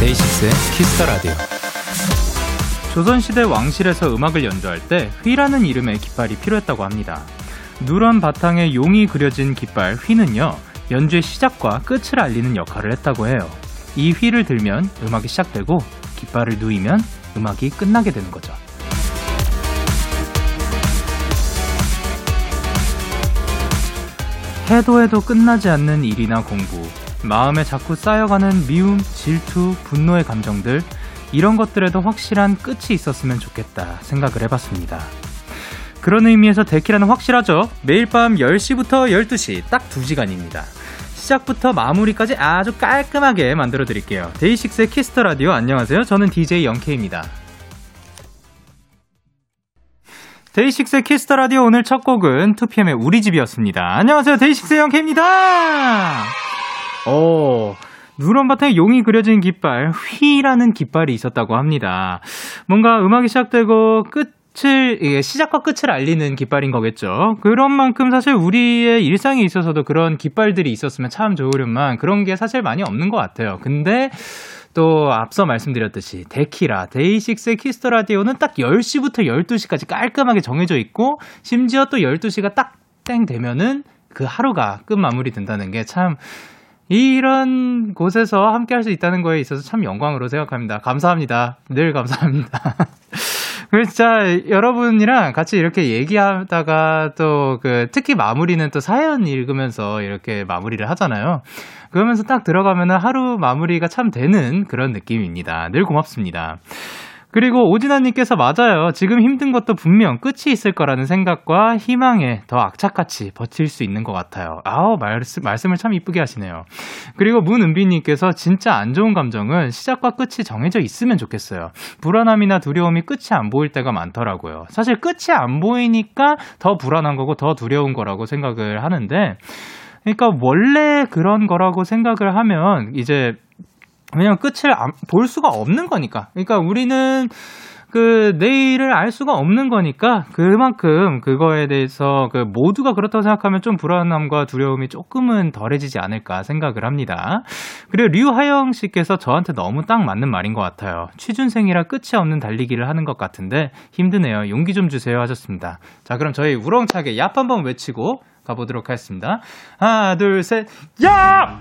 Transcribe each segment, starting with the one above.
DAY6의 Kiss the Radio. 조선시대 왕실에서 음악을 연주할 때 휘라는 이름의 깃발이 필요했다고 합니다. 누런 바탕에 용이 그려진 깃발 휘는요, 연주의 시작과 끝을 알리는 역할을 했다고 해요. 이 휘를 들면 음악이 시작되고 깃발을 누이면 음악이 끝나게 되는 거죠. 해도 해도 끝나지 않는 일이나 공부, 마음에 자꾸 쌓여가는 미움, 질투, 분노의 감정들, 이런 것들에도 확실한 끝이 있었으면 좋겠다 생각을 해봤습니다. 그런 의미에서 데키라는 확실하죠. 매일 밤 10시부터 12시 딱 2시간입니다. 시작부터 마무리까지 아주 깔끔하게 만들어 드릴게요. DAY6의 Kiss the Radio 안녕하세요. 저는 DJ Young K입니다. DAY6의 Kiss the Radio 오늘 첫 곡은 2PM의 우리 집이었습니다. 안녕하세요. DAY6의 Young K입니다. 오. 누런 바탕에 용이 그려진 깃발, 휘라는 깃발이 있었다고 합니다. 뭔가 음악이 시작되고 끝을, 시작과 끝을 알리는 깃발인 거겠죠. 그런 만큼 사실 우리의 일상에 있어서도 그런 깃발들이 있었으면 참 좋으련만 그런 게 사실 많이 없는 것 같아요. 근데 또 앞서 말씀드렸듯이 데키라, DAY6의 Kiss the Radio는 딱 10시부터 12시까지 깔끔하게 정해져 있고 심지어 또 12시가 딱 땡 되면은 그 하루가 끝 마무리 된다는 게 참 이런 곳에서 함께 할 수 있다는 거에 있어서 참 영광으로 생각합니다. 감사합니다. 늘 감사합니다. 진짜 여러분이랑 같이 이렇게 얘기하다가 또 그 특히 마무리는 또 사연 읽으면서 이렇게 마무리를 하잖아요. 그러면서 딱 들어가면은 하루 마무리가 참 되는 그런 느낌입니다. 늘 고맙습니다. 그리고 오진아님께서 맞아요. 지금 힘든 것도 분명 끝이 있을 거라는 생각과 희망에 더 악착같이 버틸 수 있는 것 같아요. 아우, 말씀, 말씀을 참 이쁘게 하시네요. 그리고 문은비님께서 진짜 안 좋은 감정은 시작과 끝이 정해져 있으면 좋겠어요. 불안함이나 두려움이 끝이 안 보일 때가 많더라고요. 사실 끝이 안 보이니까 더 불안한 거고 더 두려운 거라고 생각을 하는데, 그러니까 원래 그런 거라고 생각을 하면 이제 왜냐면 끝을 안, 볼 수가 없는 거니까. 그러니까 우리는 그 내일을 알 수가 없는 거니까 그만큼 그거에 대해서 그 모두가 그렇다고 생각하면 좀 불안함과 두려움이 조금은 덜해지지 않을까 생각을 합니다. 그리고 류하영 씨께서 저한테 너무 딱 맞는 말인 것 같아요. 취준생이라 끝이 없는 달리기를 하는 것 같은데 힘드네요. 용기 좀 주세요 하셨습니다. 자 그럼 저희 우렁차게 얍 한번 외치고 가보도록 하겠습니다. 하나 둘셋 얍!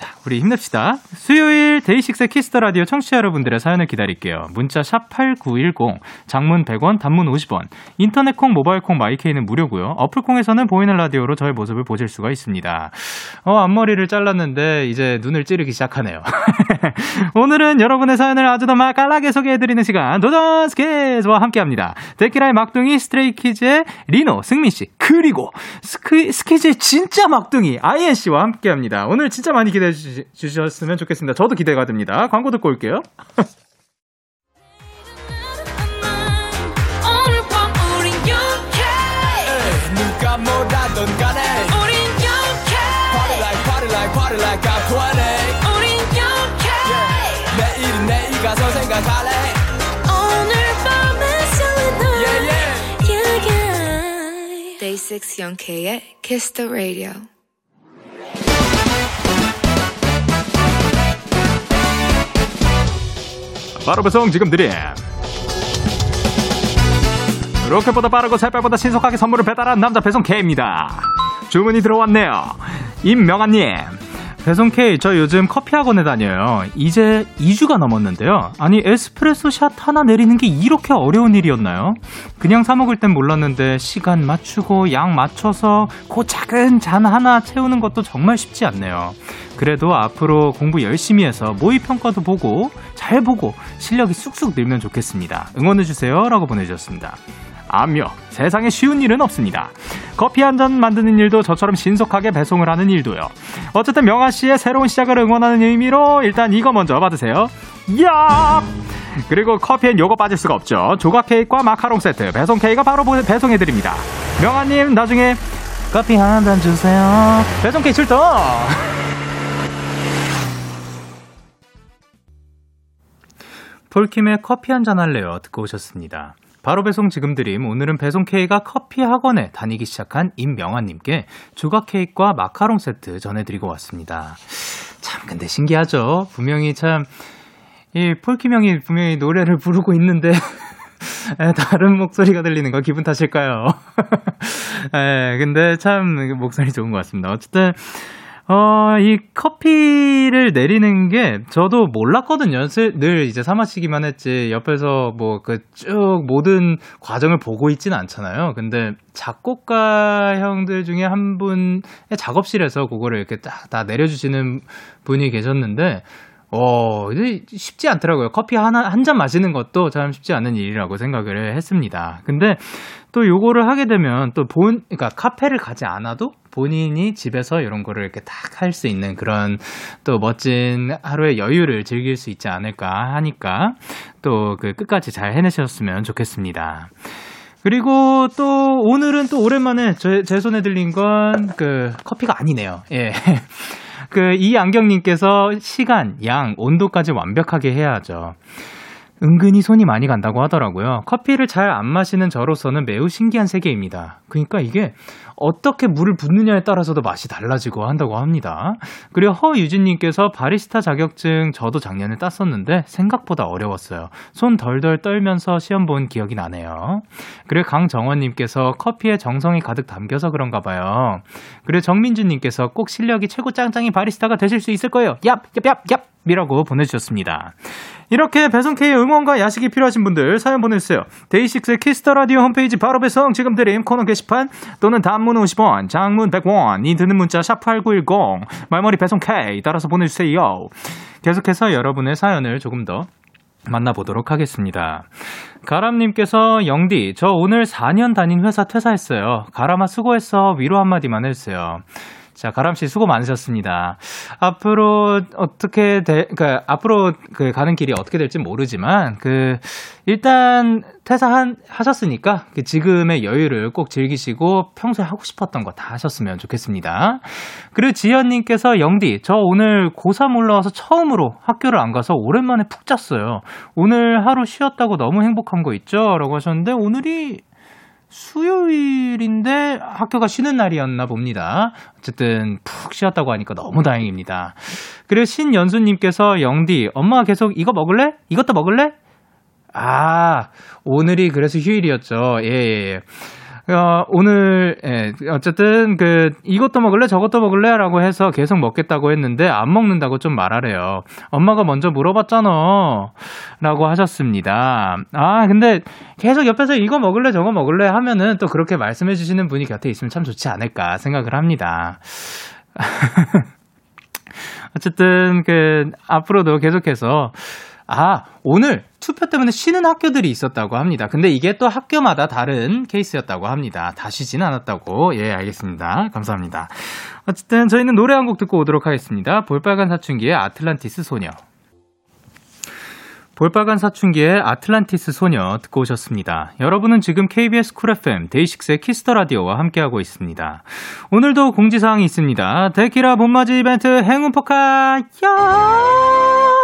자, 우리 힘냅시다. 수요일 DAY6 Kiss the Radio 청취자 여러분들의 사연을 기다릴게요. 문자 샵 8910, 장문 100원, 단문 50원, 인터넷 콩, 모바일 콩, my K는 무료고요. 어플 콩에서는 보이는 라디오로 저의 모습을 보실 수가 있습니다. 어, 앞머리를 잘랐는데 이제 눈을 찌르기 시작하네요. 오늘은 여러분의 사연을 아주 더 맛깔나게 소개해드리는 시간, 도전 스키즈와 함께합니다. 데키라의 막둥이 Stray Kids의 Lee Know, 승민 씨, 그리고 스키, 스키즈의 진짜 막둥이 I.N 씨와 함께합니다. 오늘 진짜 많이 기대 해 주셨으면 좋겠습니다. 저도 기대가 됩니다. 광고 듣고 올게요. 누가 뭐라던 간에 우 바로 배송 지금 드림. 로켓보다 빠르고 새빨보다 신속하게 선물을 배달한 남자 배송 K입니다. 주문이 들어왔네요. 임명아님. 배송 K, 저 요즘 커피 학원에 다녀요. 이제 2주가 넘었는데요. 아니, 에스프레소 샷 하나 내리는 게 이렇게 어려운 일이었나요? 그냥 사먹을 땐 몰랐는데, 시간 맞추고, 양 맞춰서, 그 작은 잔 하나 채우는 것도 정말 쉽지 않네요. 그래도 앞으로 공부 열심히 해서 모의평가도 보고, 잘 보고, 실력이 쑥쑥 늘면 좋겠습니다. 응원해주세요. 라고 보내주셨습니다. 아며 세상에 쉬운 일은 없습니다. 커피 한 잔 만드는 일도 저처럼 신속하게 배송을 하는 일도요. 어쨌든 명아 씨의 새로운 시작을 응원하는 의미로 일단 이거 먼저 받으세요. 야! 그리고 커피엔 요거 빠질 수가 없죠. 조각 케이크와 마카롱 세트 배송 케이크가 바로 배송해 드립니다. 명아 님 나중에 커피 한잔 주세요. 배송 케이크 출동. 폴킴의 커피 한 잔 할래요 듣고 오셨습니다. 바로 배송 지금 드림. 오늘은 배송 K가 커피 학원에 다니기 시작한 임명아님께 조각 케이크와 마카롱 세트 전해드리고 왔습니다. 참, 근데 신기하죠? 분명히 참, 이 폴킴 형이 분명히 노래를 부르고 있는데, 다른 목소리가 들리는 거 기분 탓일까요? 에, 근데 참 목소리 좋은 것 같습니다. 어쨌든, 어, 이 커피를 내리는 게 저도 몰랐거든요. 늘 이제 사 마시기만 했지. 옆에서 뭐 그 쭉 모든 과정을 보고 있지는 않잖아요. 근데 작곡가 형들 중에 한 분의 작업실에서 그거를 이렇게 딱 다 내려주시는 분이 계셨는데 어, 쉽지 않더라고요. 커피 하나, 한 잔 마시는 것도 참 쉽지 않은 일이라고 생각을 했습니다. 근데 또 요거를 하게 되면 또 본, 그러니까 카페를 가지 않아도 본인이 집에서 이런 거를 이렇게 딱 할 수 있는 그런 또 멋진 하루의 여유를 즐길 수 있지 않을까 하니까 또 그 끝까지 잘 해내셨으면 좋겠습니다. 그리고 또 오늘은 또 오랜만에 제, 제 손에 들린 건 그 커피가 아니네요. 예. 그 이안경님께서 시간, 양, 온도까지 완벽하게 해야죠. 은근히 손이 많이 간다고 하더라고요. 커피를 잘 안 마시는 저로서는 매우 신기한 세계입니다. 그러니까 이게 어떻게 물을 붓느냐에 따라서도 맛이 달라지고 한다고 합니다. 그리고 허유진님께서 바리스타 자격증 저도 작년에 땄었는데 생각보다 어려웠어요. 손 덜덜 떨면서 시험 본 기억이 나네요. 그리고 강정원님께서 커피에 정성이 가득 담겨서 그런가 봐요. 그리고 정민주님께서 꼭 실력이 최고 짱짱이 바리스타가 되실 수 있을 거예요. 얍, 얍, 얍, 얍! 이라고 보내주셨습니다. 이렇게 배송K의 응원과 야식이 필요하신 분들 사연 보내주세요. DAY6의 Kiss the Radio 홈페이지 바로 배송 지금 드림 코너 게시판 또는 단문 50원, 장문 100원이 드는 문자 샵8910 말머리 배송K 따라서 보내주세요. 계속해서 여러분의 사연을 조금 더 만나보도록 하겠습니다. 가람님께서 영디, 저 오늘 4년 다닌 회사 퇴사했어요. 가람아 수고했어. 위로 한마디만 해주세요. 자, 가람 씨 수고 많으셨습니다. 앞으로 어떻게 돼, 그, 앞으로 그 가는 길이 어떻게 될지 모르지만, 그, 일단 퇴사한, 하셨으니까, 그 지금의 여유를 꼭 즐기시고 평소에 하고 싶었던 거 다 하셨으면 좋겠습니다. 그리고 지연님께서 영디, 저 오늘 고3 올라와서 처음으로 학교를 안 가서 오랜만에 푹 잤어요. 오늘 하루 쉬었다고 너무 행복한 거 있죠? 라고 하셨는데, 오늘이 수요일인데 학교가 쉬는 날이었나 봅니다. 어쨌든 푹 쉬었다고 하니까 너무 다행입니다. 그리고 신연수님께서 영디, 엄마가 계속 이거 먹을래? 이것도 먹을래? 아, 오늘이 그래서 휴일이었죠. 예, 예, 예. 어, 오늘, 예, 어쨌든, 그, 이것도 먹을래? 저것도 먹을래? 라고 해서 계속 먹겠다고 했는데, 안 먹는다고 좀 말하래요. 엄마가 먼저 물어봤잖아. 라고 하셨습니다. 아, 근데 계속 옆에서 이거 먹을래? 저거 먹을래? 하면은 또 그렇게 말씀해 주시는 분이 곁에 있으면 참 좋지 않을까 생각을 합니다. 어쨌든, 그, 앞으로도 계속해서, 아, 오늘 투표 때문에 쉬는 학교들이 있었다고 합니다. 근데 이게 또 학교마다 다른 케이스였다고 합니다. 다 쉬진 않았다고. 예, 알겠습니다. 감사합니다. 어쨌든 저희는 노래 한 곡 듣고 오도록 하겠습니다. 볼빨간 사춘기의 아틀란티스 소녀. 볼빨간 사춘기의 아틀란티스 소녀 듣고 오셨습니다. 여러분은 지금 KBS 쿨 FM 데이식스의 키스터 라디오와 함께하고 있습니다. 오늘도 공지사항이 있습니다. 데키라 봄맞이 이벤트 행운 포카 얍!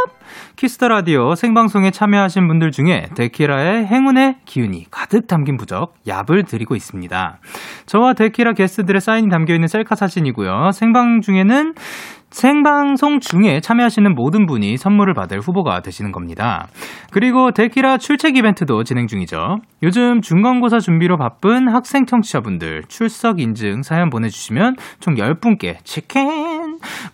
Kiss the Radio 생방송에 참여하신 분들 중에 데키라의 행운의 기운이 가득 담긴 부적 얍을 드리고 있습니다. 저와 데키라 게스트들의 사인이 담겨 있는 셀카 사진이고요. 생방 중에는 생방송 중에 참여하시는 모든 분이 선물을 받을 후보가 되시는 겁니다. 그리고 데키라 출첵 이벤트도 진행 중이죠. 요즘 중간고사 준비로 바쁜 학생 청취자분들 출석 인증 사연 보내주시면 총 10분께 치킨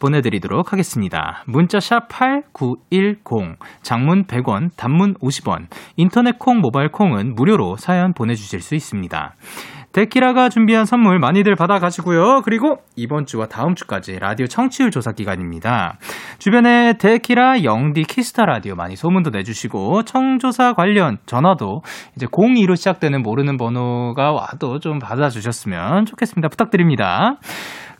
보내드리도록 하겠습니다. 문자 샵 8910, 장문 100원, 단문 50원, 인터넷 콩, 모바일 콩은 무료로 사연 보내주실 수 있습니다. 데키라가 준비한 선물 많이들 받아가시고요. 그리고 이번 주와 다음 주까지 라디오 청취율 조사 기간입니다. 주변에 데키라 영디 키스타 라디오 많이 소문도 내주시고 청조사 관련 전화도 이제 02로 시작되는 모르는 번호가 와도 좀 받아주셨으면 좋겠습니다. 부탁드립니다.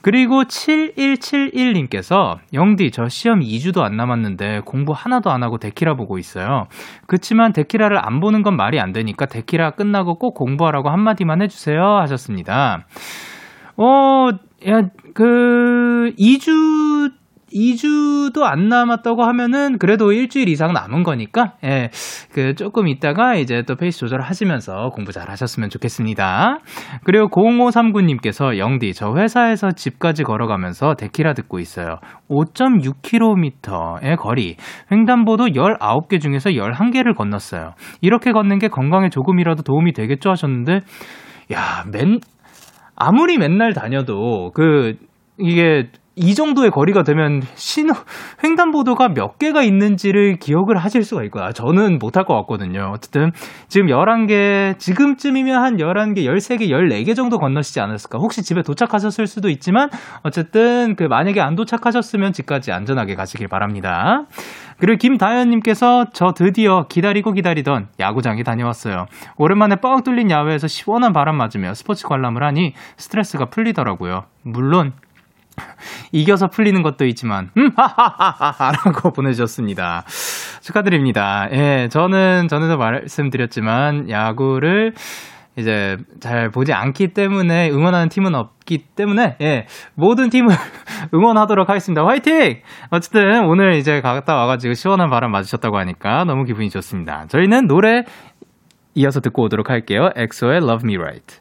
그리고 7171님께서 영디 저 시험 2주도 안 남았는데 공부 하나도 안 하고 데키라 보고 있어요. 그치만 데키라를 안 보는 건 말이 안 되니까 데키라 끝나고 꼭 공부하라고 한마디만 해주세요 하셨습니다. 어, 야, 그 2주 2주도 안 남았다고 하면은 그래도 일주일 이상 남은 거니까, 예, 그 조금 있다가 이제 또 페이스 조절을 하시면서 공부 잘 하셨으면 좋겠습니다. 그리고 0539님께서 영디, 저 회사에서 집까지 걸어가면서 데키라 듣고 있어요. 5.6km의 거리. 횡단보도 19개 중에서 11개를 건넜어요. 이렇게 걷는 게 건강에 조금이라도 도움이 되겠죠 하셨는데, 야, 맨, 아무리 맨날 다녀도 그, 이게 이 정도의 거리가 되면 신호 횡단보도가 몇 개가 있는지를 기억을 하실 수가 있구나. 저는 못할 것 같거든요. 어쨌든 지금 11개 지금쯤이면 한 11개, 13개, 14개 정도 건너시지 않았을까? 혹시 집에 도착하셨을 수도 있지만 어쨌든 그 만약에 안 도착하셨으면 집까지 안전하게 가시길 바랍니다. 그리고 김다현 님께서 저 드디어 기다리고 기다리던 야구장에 다녀왔어요. 오랜만에 뻥 뚫린 야외에서 시원한 바람 맞으며 스포츠 관람을 하니 스트레스가 풀리더라고요. 물론 이겨서 풀리는 것도 있지만, 음, 하하하하 라고 보내주셨습니다. 축하드립니다. 예, 저는 전에도 말씀드렸지만, 야구를 이제 잘 보지 않기 때문에 응원하는 팀은 없기 때문에, 예, 모든 팀을 응원하도록 하겠습니다. 화이팅! 어쨌든 오늘 이제 갔다 와가지고 시원한 바람 맞으셨다고 하니까 너무 기분이 좋습니다. 저희는 노래 이어서 듣고 오도록 할게요. 엑소의 Love Me Right.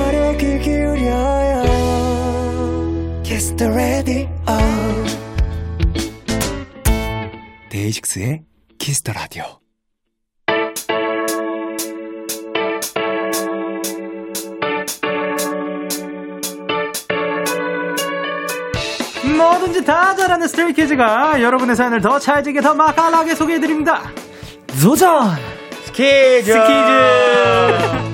the Radio DAY6의 Kiss the Radio. 뭐든지 다 잘하는 Stray Kids가 여러분의 사연을 더 찰지게 더 맛깔나게 소개해드립니다. 도전! 스키즈. 아,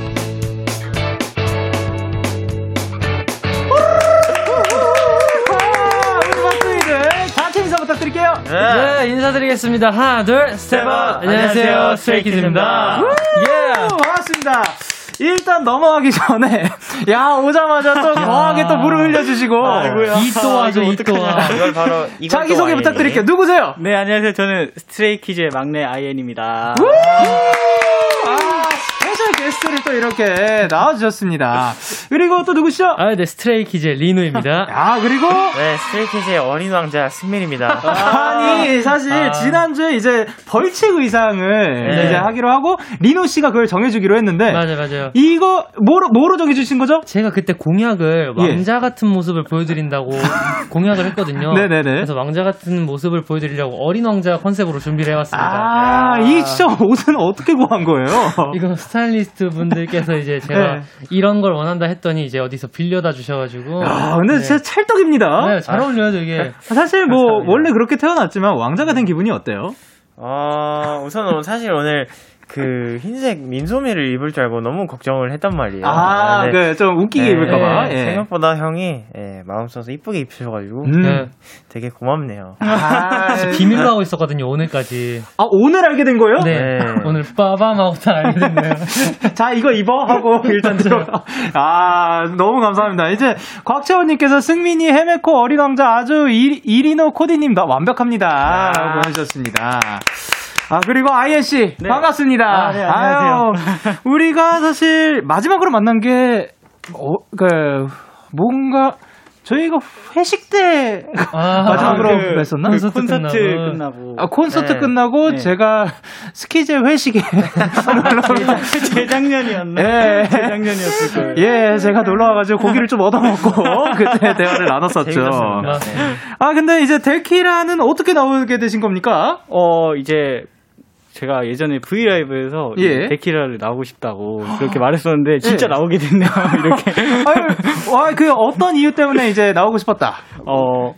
부탁드릴게요. 네, 인사드리겠습니다. 하나, 둘, Step out. 안녕하세요, Stray Kids입니다. 예, 반갑습니다. 일단 넘어가기 전에 야 오자마자 또 거하게 또 물을 흘려주시고 이또 와죠, 이또 와. 이걸 바로 이걸 자기 또 소개. 부탁드릴게요. 누구세요? 네 안녕하세요 저는 Stray Kids의 막내 I.N입니다. 아, special 게스트를 또 이렇게 나와주셨습니다. 그리고 또 누구시죠? 아, 네, 스트레이키즈의 리노입니다. 아 그리고 네 Stray Kids의 어린 왕자 승민입니다. 아니 사실 아. 지난주에 이제 벌칙 의상을 네. 이제 하기로 하고 Lee Know 씨가 그걸 정해주기로 했는데 맞아요, 맞아요. 이거 뭐로 뭐로 정해주신 거죠? 제가 그때 공약을 예. 왕자 같은 모습을 보여드린다고 공약을 했거든요. 네네네. 그래서 왕자 같은 모습을 보여드리려고 어린 왕자 컨셉으로 준비를 해왔습니다. 아, 이 진짜 옷은 어떻게 구한 거예요? 이거 스타일리스트 분들 께서 이제 제가 네. 이런 걸 원한다 했더니 이제 어디서 빌려다 주셔가지고. 아, 근데 네. 진짜 찰떡입니다. 네, 잘 어울려요, 되게. 사실 뭐 원래 그렇게 태어났지만 왕자가 된 기분이 어때요? 어 우선은 사실 오늘 그 흰색 민소매를 입을 줄 알고 너무 걱정을 했단 말이에요. 아, 근데 그좀 웃기게 네, 입을까봐. 네, 예. 생각보다 형이 예, 마음 써서 이쁘게 입으셔가지고 음. 네. 되게 고맙네요. 아, 비밀로 하고 있었거든요, 오늘까지. 아, 오늘 알게 된 거예요? 네. 네. 오늘 빠밤 하고 다 알게 됐네요. 자, 이거 입어 하고 일단 들어. 아, 너무 감사합니다. 이제 곽채원님께서 승민이 헤메코 어린 왕자 아주 이, 이리노 코디님 다 완벽합니다. 라고 보내주셨습니다. 아, 그리고 아이엔 씨. 반갑습니다. 아, 네, 안녕하세요. 아유, 우리가 사실 마지막으로 만난 게, 어, 그, 뭔가, 저희가 회식 때 아, 마지막으로 그 뵀었나? 콘서트 콘서트 끝나고. 끝나고, 아, 콘서트 네. 끝나고 네. 제가 스키제 회식에 재작년이었나? 예. 재작년이었을 거예요. 예, 제가 놀러 와가지고 고기를 좀 얻어먹고 그때 대화를 나눴었죠. 재밌었습니다. 아, 근데 이제 데키라는 어떻게 나오게 되신 겁니까? 어, 이제 제가 예전에 브이라이브에서 이 예. 데키라를 나오고 싶다고 그렇게 말했었는데 진짜 예. 나오게 됐네요. 이렇게. 아유, 와, 그 어떤 이유 때문에 이제 나오고 싶었다. 어,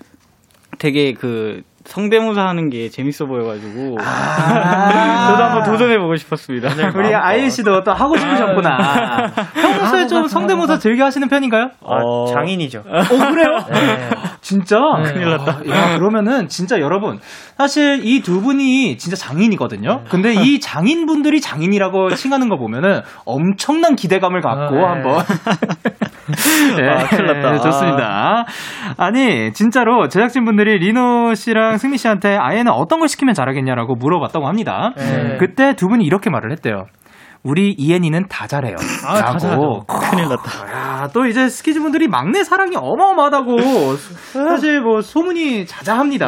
되게 그 성대모사 하는 게 재밌어 보여가지고 아. 저도 한번 도전해보고 싶었습니다. 우리 아이유 씨도 또 하고 싶으셨구나. 평소에 좀 성대모사 즐겨 하시는 편인가요? 아, 어. 장인이죠. 어, 그래요? 네. 진짜? 네. 큰일 났다. 야, 그러면은 진짜 여러분, 사실 이 두 분이 진짜 장인이거든요. 근데 이 장인분들이 장인이라고 칭하는 거 보면은 엄청난 기대감을 갖고 아, 네. 한번. 네, 아, 큰일 났다. 네, 좋습니다. 아니, 진짜로 제작진분들이 리노 씨랑 승미 씨한테 아예는 어떤 걸 시키면 잘하겠냐라고 물어봤다고 합니다. 네. 그때 두 분이 이렇게 말을 했대요. 우리 이엔이는 다 잘해요. 아, 다 라고. 큰일 났다. 야, 또 이제 스키즈 분들이 막내 사랑이 어마어마하다고 사실 뭐 소문이 자자합니다.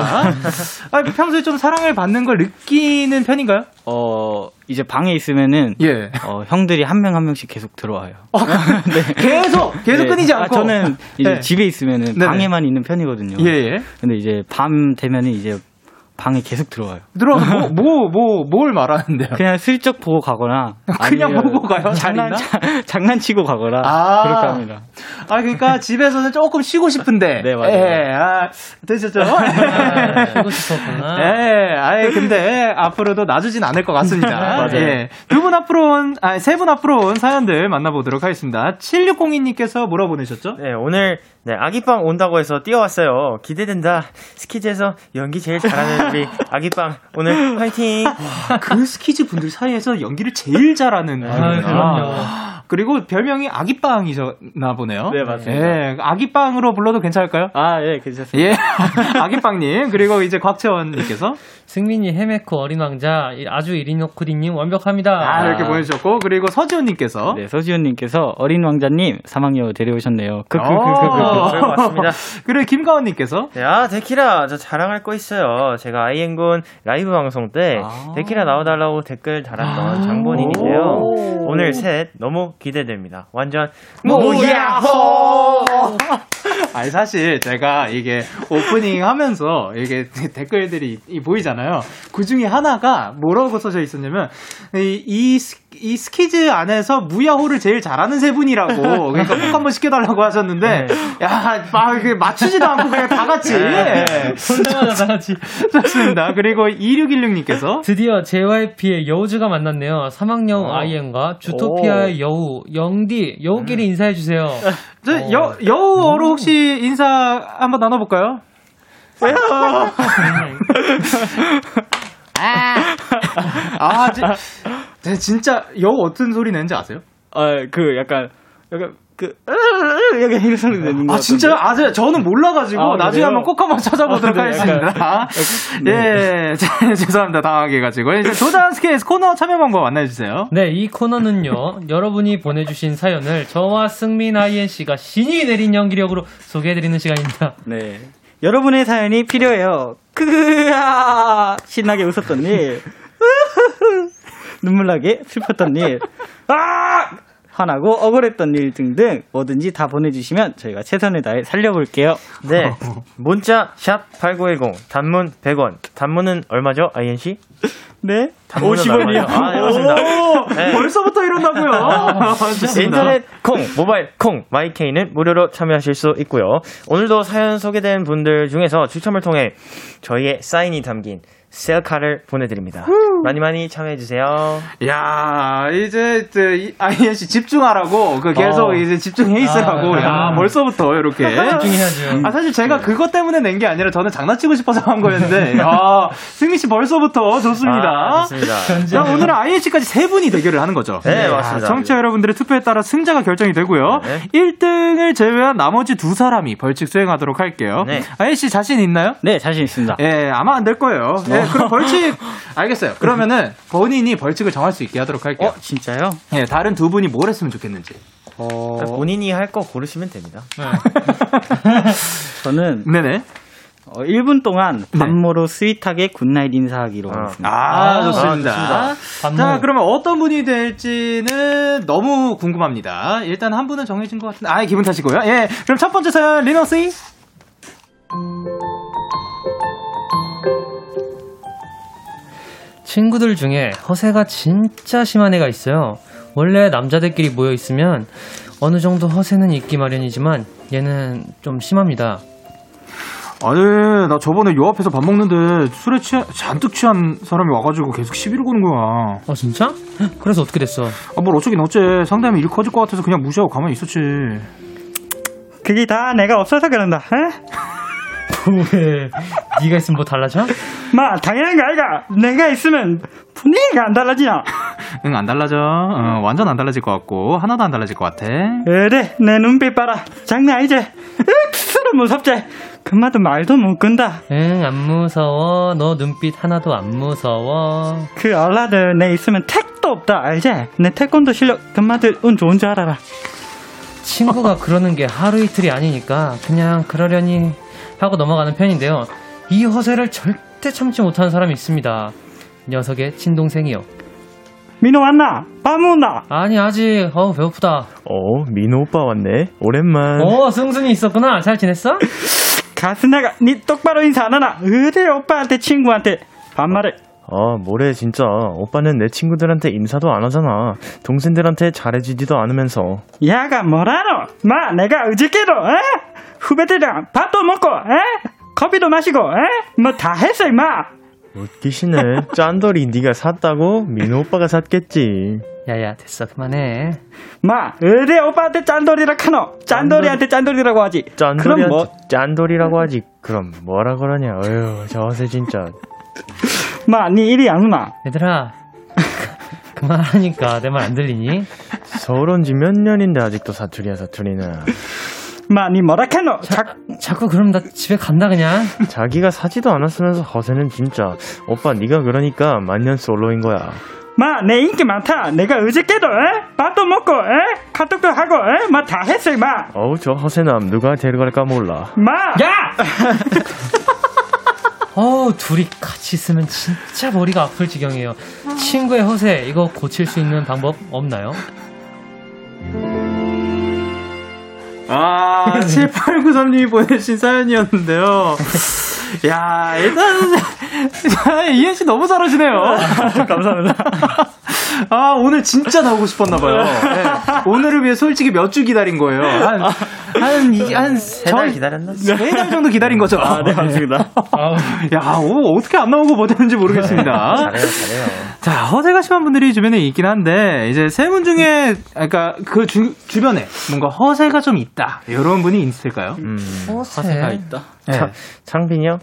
아, 평소에 좀 사랑을 받는 걸 느끼는 편인가요? 어, 이제 방에 있으면은 예. 어, 형들이 한 명 한 명씩 계속 들어와요. 계속 계속 네. 끊이지 아, 않고. 저는 이제 네. 집에 있으면은 네네. 방에만 있는 편이거든요. 예, 예. 근데 이제 밤 되면은 이제 방에 계속 들어와요. 들어와서 뭐, 뭐, 뭐, 뭘 말하는데요? 그냥 슬쩍 보고 가거나 그냥 보고 가요? 잘 장난 있나? 장난치고 가거나 아. 그렇게 합니다. 아, 그러니까 집에서는 조금 쉬고 싶은데. 네, 맞아요. 예, 아, 되셨죠? 아, 쉬고 싶었구나. 예, 아예 근데 앞으로도 놔주진 않을 것 같습니다. 맞아요. 예. 두분 앞으로 온, 아니, 세분 앞으로 온 사연들 만나보도록 하겠습니다. 7602님께서 뭐라 보내셨죠? 네, 오늘 네, 아기빵 온다고 해서 뛰어왔어요. 기대된다. 스키즈에서 연기 제일 잘하는 우리 아기빵 오늘 화이팅. 그 스키즈 분들 사이에서 연기를 제일 잘하는 아. 그럼요. 그리고 별명이 아기빵이셨나 보네요. 네, 맞습니다. 예, 아기빵으로 불러도 괜찮을까요? 아, 예, 괜찮습니다. 예, 아기빵님 그리고 이제 곽채원님께서 승민이 헤메코 어린 왕자 이- 아주 이리노쿠리님 완벽합니다. 아 이렇게 보내주셨고 그리고 서지훈님께서 네, 서지훈님께서 어린 왕자님 사망여우 데려오셨네요. 어. 크크크크크. 그리고 왔습니다. 그리고 김가원님께서 네, 아, 데키라, 저 자랑할 거 있어요. 제가 아이엔군 라이브 방송 때 아. 데키라 나와달라고 댓글 달았던 장본인인데요. 오늘 셋 너무 기대됩니다. 완전 무야호! 아니 사실 제가 이게 오프닝 하면서 이게 댓글들이 이 보이잖아요. 그 중에 하나가 뭐라고 써져 있었냐면 이, 이, 스- 이 스키즈 안에서 무야호를 제일 잘하는 세 분이라고 그러니까 꼭 한번 시켜달라고 하셨는데 야, 막 이렇게 맞추지도 않고 그냥 다 같이 혼자마자 다 같이. 좋습니다. 그리고 2616님께서 드디어 JYP의 여우즈가 만났네요. 사막여우 아이엠과 주토피아의 여우 영디 여우끼리 인사해 주세요. 저 여, 여우어로 혹시 인사 한번 나눠볼까요? 아, 지, 제 진짜 여우 어떤 소리 내는지 아세요? 아, 그 약간 약간 그 약간 이런 소리 내는 거. 아, 진짜요? 아, 제- 저는 몰라가지고 아, 나중에 그래요? 한번 꼭 한번 찾아보도록 아, 네, 하겠습니다. 예, 죄송합니다. 당황하게 해가지고. 이제 도전 스케이스 코너 참여 방법 안내해주세요. 네, 이 코너는요, 여러분이 보내주신 사연을 저와 승민 INC가 신이 내린 연기력으로 소개해드리는 시간입니다. 네. 여러분의 사연이 필요해요. 크으아 신나게 웃었던 일, 눈물나게 슬펐던 일, 아 화나고 억울했던 일 등등 뭐든지 다 보내주시면 저희가 최선을 다해 살려볼게요. 네. 문자 샵 8910 단문 100원. 단문은 얼마죠? INC? 네. 단문은 50원이요. 얼마예요? 아, 네, 맞습니다. 네. 벌써부터 이런다고요? 좋습니다. 인터넷 콩, 모바일 콩, 마이케이는 무료로 참여하실 수 있고요. 오늘도 사연 소개된 분들 중에서 추첨을 통해 저희의 사인이 담긴 셀카를 보내드립니다. 많이 많이 참여해주세요. 야 이제 이제 INC 집중하라고 그 계속 어. 이제 집중해 있으라고 아, 야 아. 벌써부터 이렇게 집중해야죠. 아 사실 제가 그것 때문에 낸 게 아니라 저는 장난치고 싶어서 한 거였는데 야 승민 씨 벌써부터 좋습니다. 아, 좋습니다. 자, 오늘은 INC까지 세 분이 대결을 하는 거죠. 네, 맞습니다. 청취자 여러분들의 투표에 따라 승자가 결정이 되고요. 네. 1등을 제외한 나머지 두 사람이 벌칙 수행하도록 할게요. 네. INC 자신 있나요? 네, 자신 있습니다. 예, 아마 안 될 거예요. 예, 그럼 벌칙 알겠어요. 그러면은 본인이 벌칙을 정할 수 있게 하도록 할게요. 어, 진짜요? 예, 다른 두 분이 뭘 했으면 좋겠는지. 어, 본인이 할 거 고르시면 됩니다. 저는 네네. 어, 1분 동안 반모로 스윗하게 굿나잇 인사하기로 아. 하겠습니다. 아, 아, 좋습니다. 좋습니다. 반모. 자, 그러면 어떤 분이 될지는 너무 궁금합니다. 일단 한 분은 정해진 것 같은데, 아, 기분 탓이고요. 예. 그럼 첫 번째 사연, 리노씨. 친구들 중에 허세가 진짜 심한 애가 있어요. 원래 남자들끼리 모여 있으면 어느 정도 허세는 있기 마련이지만 얘는 좀 심합니다. 아니, 나 저번에 요 앞에서 밥 먹는데 술에 취한, 잔뜩 취한 사람이 와가지고 계속 시비를 거는 거야. 어 진짜? 그래서 어떻게 됐어? 아, 뭘 어쩌긴 어째. 상대하면 일 커질 것 같아서 그냥 무시하고 가만히 있었지. 그게 다 내가 없어서 그런다. 에? 왜? 네가 있으면 뭐 달라져? 마 당연한 거 아이가. 내가 있으면 분위기가 안 달라지나. 응, 안 달라져. 어, 완전 안 달라질 것 같고, 하나도 안 달라질 것 같아. 그래 내 눈빛 봐라. 장난 아니지. 으스로 무섭지. 그마도 말도 못 건다. 응 안 무서워. 너 눈빛 하나도 안 무서워. 그 얼라들 내 있으면 택도 없다 알지? 내 태권도 실력 그마들 운 좋은 줄 알아라. 친구가 그러는 게 하루 이틀이 아니니까 그냥 그러려니 하고 넘어가는 편인데요. 이 허세를 절대 참지 못하는 사람이 있습니다. 녀석의 친동생이요. 민호 왔나? 밥 먹나? 아니 아직 어우 배고프다. 어, 민호 오빠 왔네. 오랜만. 어 승순이 있었구나. 잘 지냈어? 가스나가 니 똑바로 인사 안 하나? 어디 오빠한테 친구한테 반말을 아, 뭐래, 진짜. 오빠는 내 친구들한테 인사도 안 하잖아. 동생들한테 잘해주지도 않으면서. 야가 뭐라노? 마 내가 어저께도 에? 후배들이랑 밥도 먹고 에? 커피도 마시고 에? 뭐 다 했어 임마 웃기시네. 짠돌이 네가 샀다고? 민호 오빠가 샀겠지. 야야 됐어 그만해. 마 어디 오빠한테 짠돌이라 카노? 짠돌이한테 짠돌이라고 하지 짠돌이한테 그럼 뭐 짠돌이라고 하지. 그럼 뭐라 그러냐. 어휴, 저 허세 진짜. 마, 니 이리 안 오나? 얘들아 그만하니까 내 말 안 들리니? 서울 온 지 몇 년인데 아직도 사투리야, 사투리는. 마, 니 뭐라 카노? 자, 자 꾸 그럼 나 집에 간다 그냥. 자기가 사지도 않았으면서 허세는 진짜. 오빠, 네가 그러니까 만년 솔로인 거야. 마, 내 인기 많다. 내가 어저께도 에? 밥도 먹고 에? 카톡도 하고 에? 마, 다 했어 마. 어우, 저 허세남 누가 데려갈까 몰라. 마, 야! 어우, 둘이 같이 있으면 진짜 머리가 아플 지경이에요. 친구의 허세, 이거 고칠 수 있는 방법 없나요? 아, 7893님이 보내주신 사연이었는데요. 야, 일단, 이현 씨 너무 잘하시네요. 감사합니다. 아, 오늘 진짜 나오고 싶었나봐요. 네. 오늘을 위해 솔직히 몇 주 기다린 거예요. 한, 한, 이- 한, 세달 절- 기다렸나? 세달 정도 기다린 거죠. 아, 네, 맞습니다. 야, 오, 어떻게 안 나오고 버텼는지 모르겠습니다. 잘해요, 잘해요. 자, 허세가 심한 분들이 주변에 있긴 한데, 이제 세 분 중에, 그러니까 그 주, 주변에 뭔가 허세가 좀 있다. 이런 분이 있을까요? 음. 허세가 있다. 네. 창빈이 형?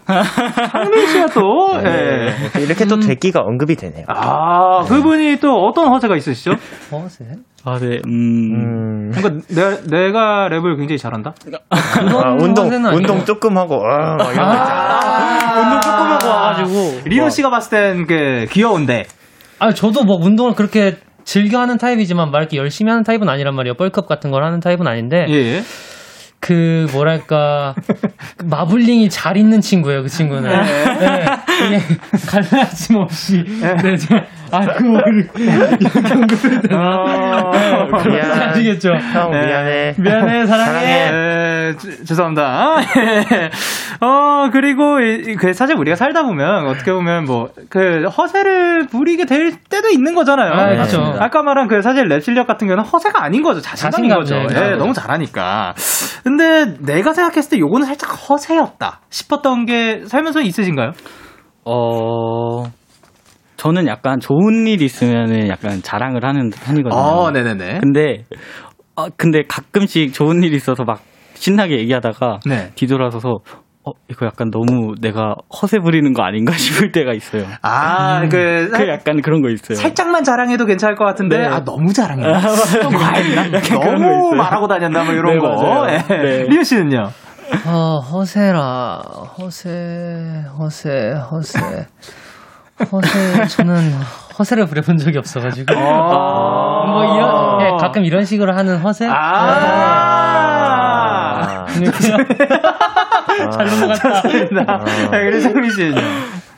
상민 씨가 또, 예. 이렇게 또 대기가 언급이 되네요. 아, 그분이 또 어떤 허세가 있으시죠? 허세? 아, 네, 음. 음. 그러니까 내, 내가 랩을 굉장히 잘한다? 아, 운동. 운동 조금 하고, 아, 막 이런 거 있잖아. 운동 조금 하고 와가지고. 리노 씨가 봤을 땐 그, 귀여운데. 아, 저도 뭐 운동을 그렇게 즐겨 하는 타입이지만 막 이렇게 열심히 하는 타입은 아니란 말이에요. 뻘컵 같은 걸 하는 타입은 아닌데, 예, 예. 그, 뭐랄까, 그 마블링이 잘 있는 친구예요, 그 친구는. 네. 이게 갈라짐 없이. 네, 제가, 아, 그, 뭐, 되나? 네, 미안. 아시겠죠? 형, 네. 미안해. 미안해, 사랑해. 예, 주- 죄송합니다. 예. 어, 그리고, 이- 그, 사실 우리가 살다 보면, 어떻게 보면 뭐, 그, 허세를 부리게 될 때도 있는 거잖아요. 아, 그렇죠. 아까 말한 그, 사실 랩 실력 같은 경우는 허세가 아닌 거죠. 자신감인 거죠. 자신감, 네, 예. 너무 잘하니까. 근데 내가 생각했을 때 요거는 살짝 허세였다 싶었던 게 살면서 있으신가요? 어, 저는 약간 좋은 일 있으면은 약간 자랑을 하는 편이거든요. 어, 네네네. 근데, 어, 근데 가끔씩 좋은 일이 있어서 막 신나게 얘기하다가 네. 뒤돌아서서 어, 이거 약간 너무 내가 허세 부리는 거 아닌가 싶을 때가 있어요. 아, 그, 그 약간 그런 거 있어요. 살짝만 자랑해도 괜찮을 것 같은데 네. 아 너무 자랑해. 좀 과했나? 그런 거 너무. 말하고 다녔나 뭐 이런 네, 거. 예. 네. 리오 씨는요? 어, 허세라. 허세, 허세, 허세. 허세, 저는 허세를 부려본 적이 없어가지고. 아. 뭐 이런, 예, 가끔 이런 식으로 하는 허세? 아. 아. 네. 잘 넘어갔다. 좋습니다. 네, 그래, 성민 씨는요?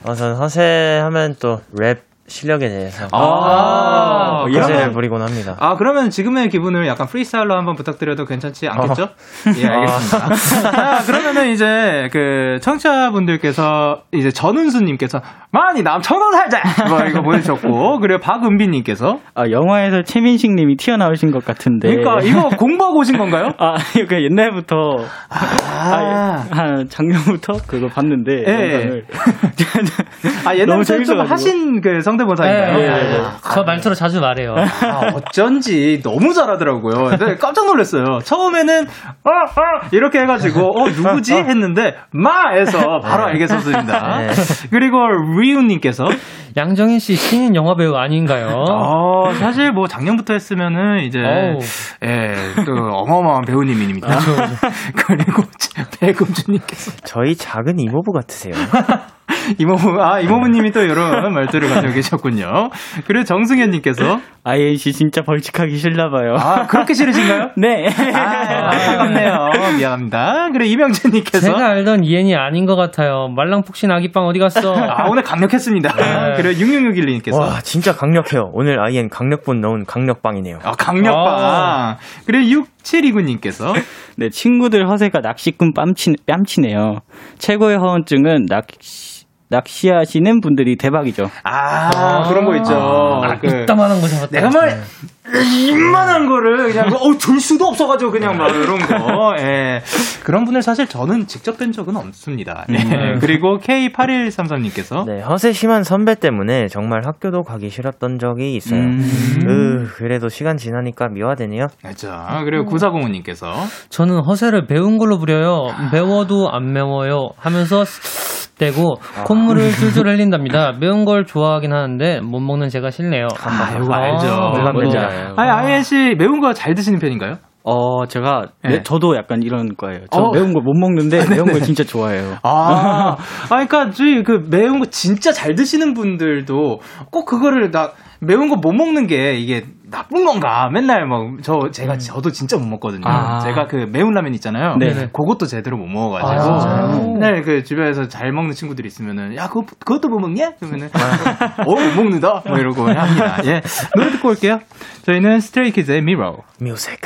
어, 전 허세 하면 또 랩 실력에 대해서 아, 허세를 그러면- 부리곤 합니다. 아, 그러면 지금의 기분을 약간 프리스타일로 한번 부탁드려도 괜찮지 않겠죠? 예, 알겠습니다. 자, 그러면은 이제 그 청취자분들께서 이제 전은수님께서 많이 남천원 살자! 뭐 이거 보내주셨고, 그리고 박은비님께서 아, 영화에서 최민식 님이 튀어나오신 것 같은데. 그러니까 이거 공부하고 오신 건가요? 아, 이거 옛날부터. 아, 한 작년부터 그거 봤는데. 예. 영상을. 아 옛날부터 좀. 하신 그 성대 모사인가요? 예, 예, 예. 저 말투로 자주 말해요. 아, 어쩐지 너무 잘하더라고요. 네, 깜짝 놀랐어요. 처음에는 어, 어 이렇게 해가지고 어 누구지 했는데 마에서 바로 알겠었습니다. 네. 그리고 리우님께서 양정인 씨 신인 영화 배우 아닌가요? 어 사실 뭐 작년부터 했으면은 이제 어우. 예또 어마어마한 배우님입니다. 그리고 배금주님께서 저희 작은 이모부 같으세요. 이모부 아 이모부님이 또 이런 말투를 가지고 계셨군요. 그리고 정승현님께서 INC 진짜 벌칙하기 싫나봐요. 아 그렇게 싫으신가요? 네. 아, 안타깝네요. 미안합니다. 그래, 이명재님께서. 제가 알던 이엔이 아닌 것 같아요. 말랑폭신 아기빵 어디 갔어? 아, 오늘 강력했습니다. 네. 그래, 6661님께서. 와, 진짜 강력해요. 오늘 아이엔 강력분 넣은 강력빵이네요. 아, 강력방. 아. 그래, 6729님께서. 네, 친구들 허세가 낚시꾼 뺨치, 뺨치네요. 최고의 허언증은 낚시, 낚시하시는 분들이 대박이죠. 아, 그런 거 있죠. 아, 그, 이따만한 거 잡았다. 내가 말, 이만한 거를 그냥, 어, 줄 수도 없어가지고 그냥 막 이런 거. 예. 그런 분을 사실 저는 직접 뵌 적은 없습니다. 네. 그리고 K8133님께서. 네, 허세 심한 선배 때문에 정말 학교도 가기 싫었던 적이 있어요. 음. 으, 그래도 시간 지나니까 미화되네요. 자, 그리고 9405님께서. 저는 허세를 배운 걸로 부려요. 매워도 안 매워요. 하면서 떼고 콧물을 줄줄 흘린답니다. 매운 걸 좋아하긴 하는데 못 먹는 제가 싫네요. 아, 이거 알죠. 물론 뭔지 알죠. 알아요. 아니, 아이엔 씨 매운 거 잘 드시는 편인가요? 어, 제가, 네. 네, 저도 약간 이런 거예요. 저 어. 매운 걸 못 먹는데 매운 걸 진짜 좋아해요. 아, 아, 그러니까 저희 그 매운 거 진짜 잘 드시는 분들도 꼭 그거를 나 매운 거 못 먹는 게 이게 나쁜 건가? 맨날 뭐저 제가 저도 진짜 못 먹거든요. 아. 제가 그 매운 라면 있잖아요. 네네. 그것도 제대로 못 아, 먹어가지고 진짜요? 맨날 그 주변에서 잘 먹는 친구들이 있으면은 야 그거 그것도 못 먹냐? 그러면은 어못 먹는다 뭐 이러고 합니다. 예 노래 듣고 올게요. 저희는 스트레이키즈의 Mirror. 뮤직.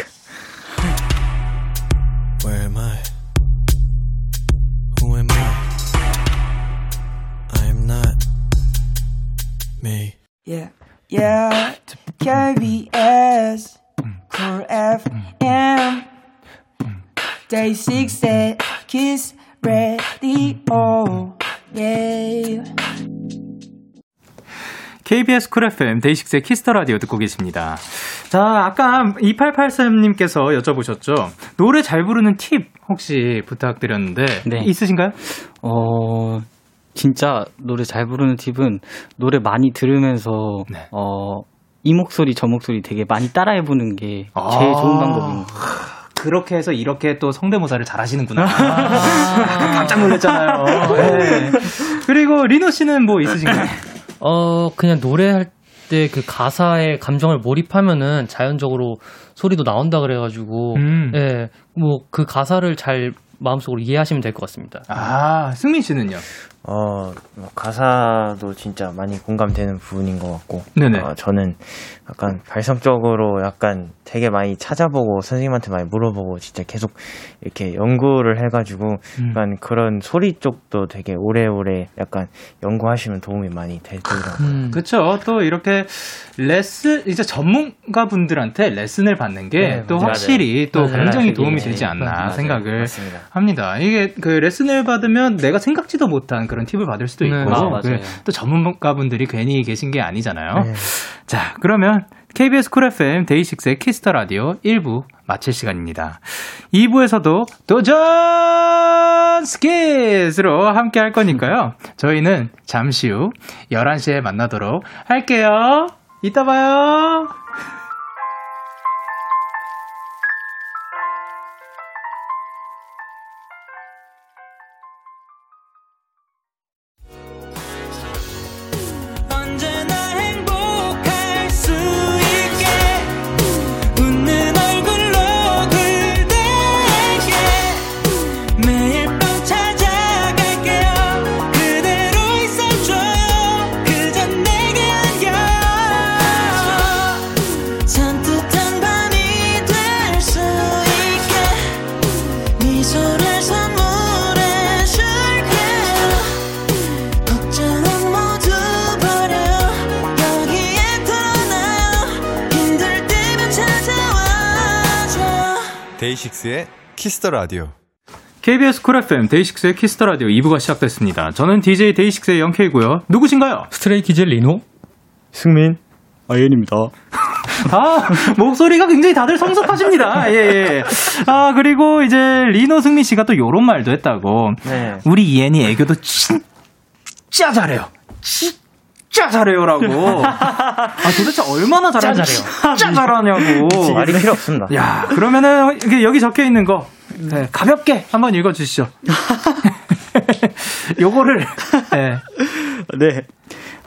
Where am I? Who am I? I am not me. Yeah, yeah, KBS, Cool FM, Day 6 at Kiss Radio, yeah. KBS 쿨 FM 데이식스의 키스 더 라디오 듣고 계십니다. 자, 아까 2883님께서 여쭤보셨죠. 노래 잘 부르는 팁 혹시 부탁드렸는데 네. 있으신가요? 어, 진짜 노래 잘 부르는 팁은 노래 많이 들으면서, 네. 어, 이 목소리 저 목소리 되게 많이 따라해 보는 게 제일 아. 좋은 방법인 것 같아요. 그렇게 해서 이렇게 또 성대모사를 잘 하시는구나. 아까 깜짝 놀랐잖아요. 네. 그리고 리노 씨는 뭐 있으신가요? 어, 그냥 노래할 때 그 가사에 감정을 몰입하면은 자연적으로 소리도 나온다 그래가지고, 음. 예, 뭐 그 가사를 잘 마음속으로 이해하시면 될 것 같습니다. 아, 승민 씨는요? 어, 뭐 가사도 진짜 많이 공감되는 부분인 것 같고. 네네. 어, 저는 약간 발성적으로 약간 되게 많이 찾아보고 선생님한테 많이 물어보고 진짜 계속 이렇게 연구를 해가지고 음. 약간 그런 소리 쪽도 되게 오래오래 약간 연구하시면 도움이 많이 되더라고요. 음. 그렇죠. 또 이렇게 레슨 이제 전문가 분들한테 레슨을 받는 게 네, 또. 확실히 또 맞아요. 굉장히. 도움이 네, 되지 않나 맞아요. 생각을 맞습니다. 합니다. 이게 그 레슨을 받으면 내가 생각지도 못한 그런 팁을 받을 수도 있고 네, 아, 맞아요. 그 또 전문가 분들이 괜히 계신 게 아니잖아요. 네. 자, 그러면 KBS 쿨 FM 데이식스의 키스 더 라디오 1부 마칠 시간입니다. 2부에서도 도전 스키즈로 함께 할 거니까요. 저희는 잠시 후 11시에 만나도록 할게요. 이따 봐요. 데이식스의 키스 더 라디오. KBS 쿨 FM 데이식스의 키스 더 라디오 2부가 시작됐습니다. 저는 DJ 데이식스의 영케이고요. 누구신가요? 스트레이 키즈 리노? 승민. 아이엔입니다. 아, 목소리가 굉장히 다들 성숙하십니다. 예, 예. 아, 그리고 이제 리노 승민 씨가 또 요런 말도 했다고. 네. 우리 이엔이 애교도 진짜 잘해요. 진짜 잘해요라고. 아, 도대체 얼마나 잘하냐. 진짜 잘하냐고. 말이 필요 없습니다. 야, 그러면은 이게 여기 적혀 있는 거 네, 가볍게 한번 읽어 주시죠. 요거를 네. 네.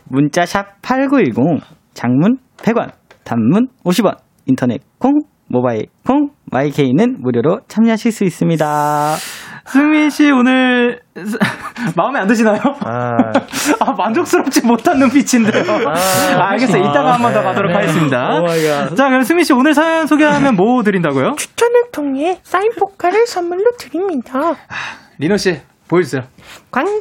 문자샵 8910, 장문 100원, 단문 50원, 인터넷 콩, 모바일 콩, 마이케이는 무료로 참여하실 수 있습니다. 승민 씨 오늘 마음에 안 드시나요? 아, 아, 만족스럽지 못한 눈빛인데요. 아, 알겠어요. 이따가 한 번 더 가도록 하겠습니다. 오. 자, 그럼 승민 씨 오늘 사연 소개하면 뭐 드린다고요? 추천을 통해 사인 포카를 선물로 드립니다. 리노 씨 보여주세요. 광고!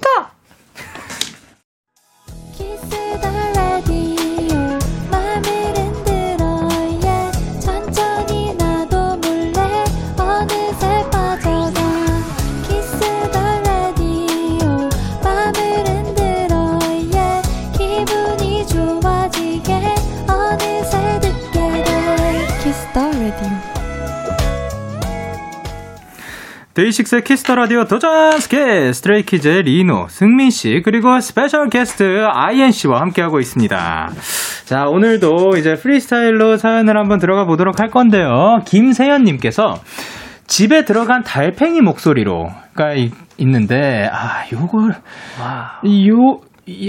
데이식스의 키스 더 라디오 도전 스케 스트레이키즈의 리노, 승민 씨, 그리고 special guest 아이엔 씨와 함께하고 있습니다. 자, 오늘도 이제 프리스타일로 사연을 한번 들어가 보도록 할 건데요. 김세연님께서 집에 들어간 달팽이 목소리로가 이- 있는데, 아, 요걸, 요,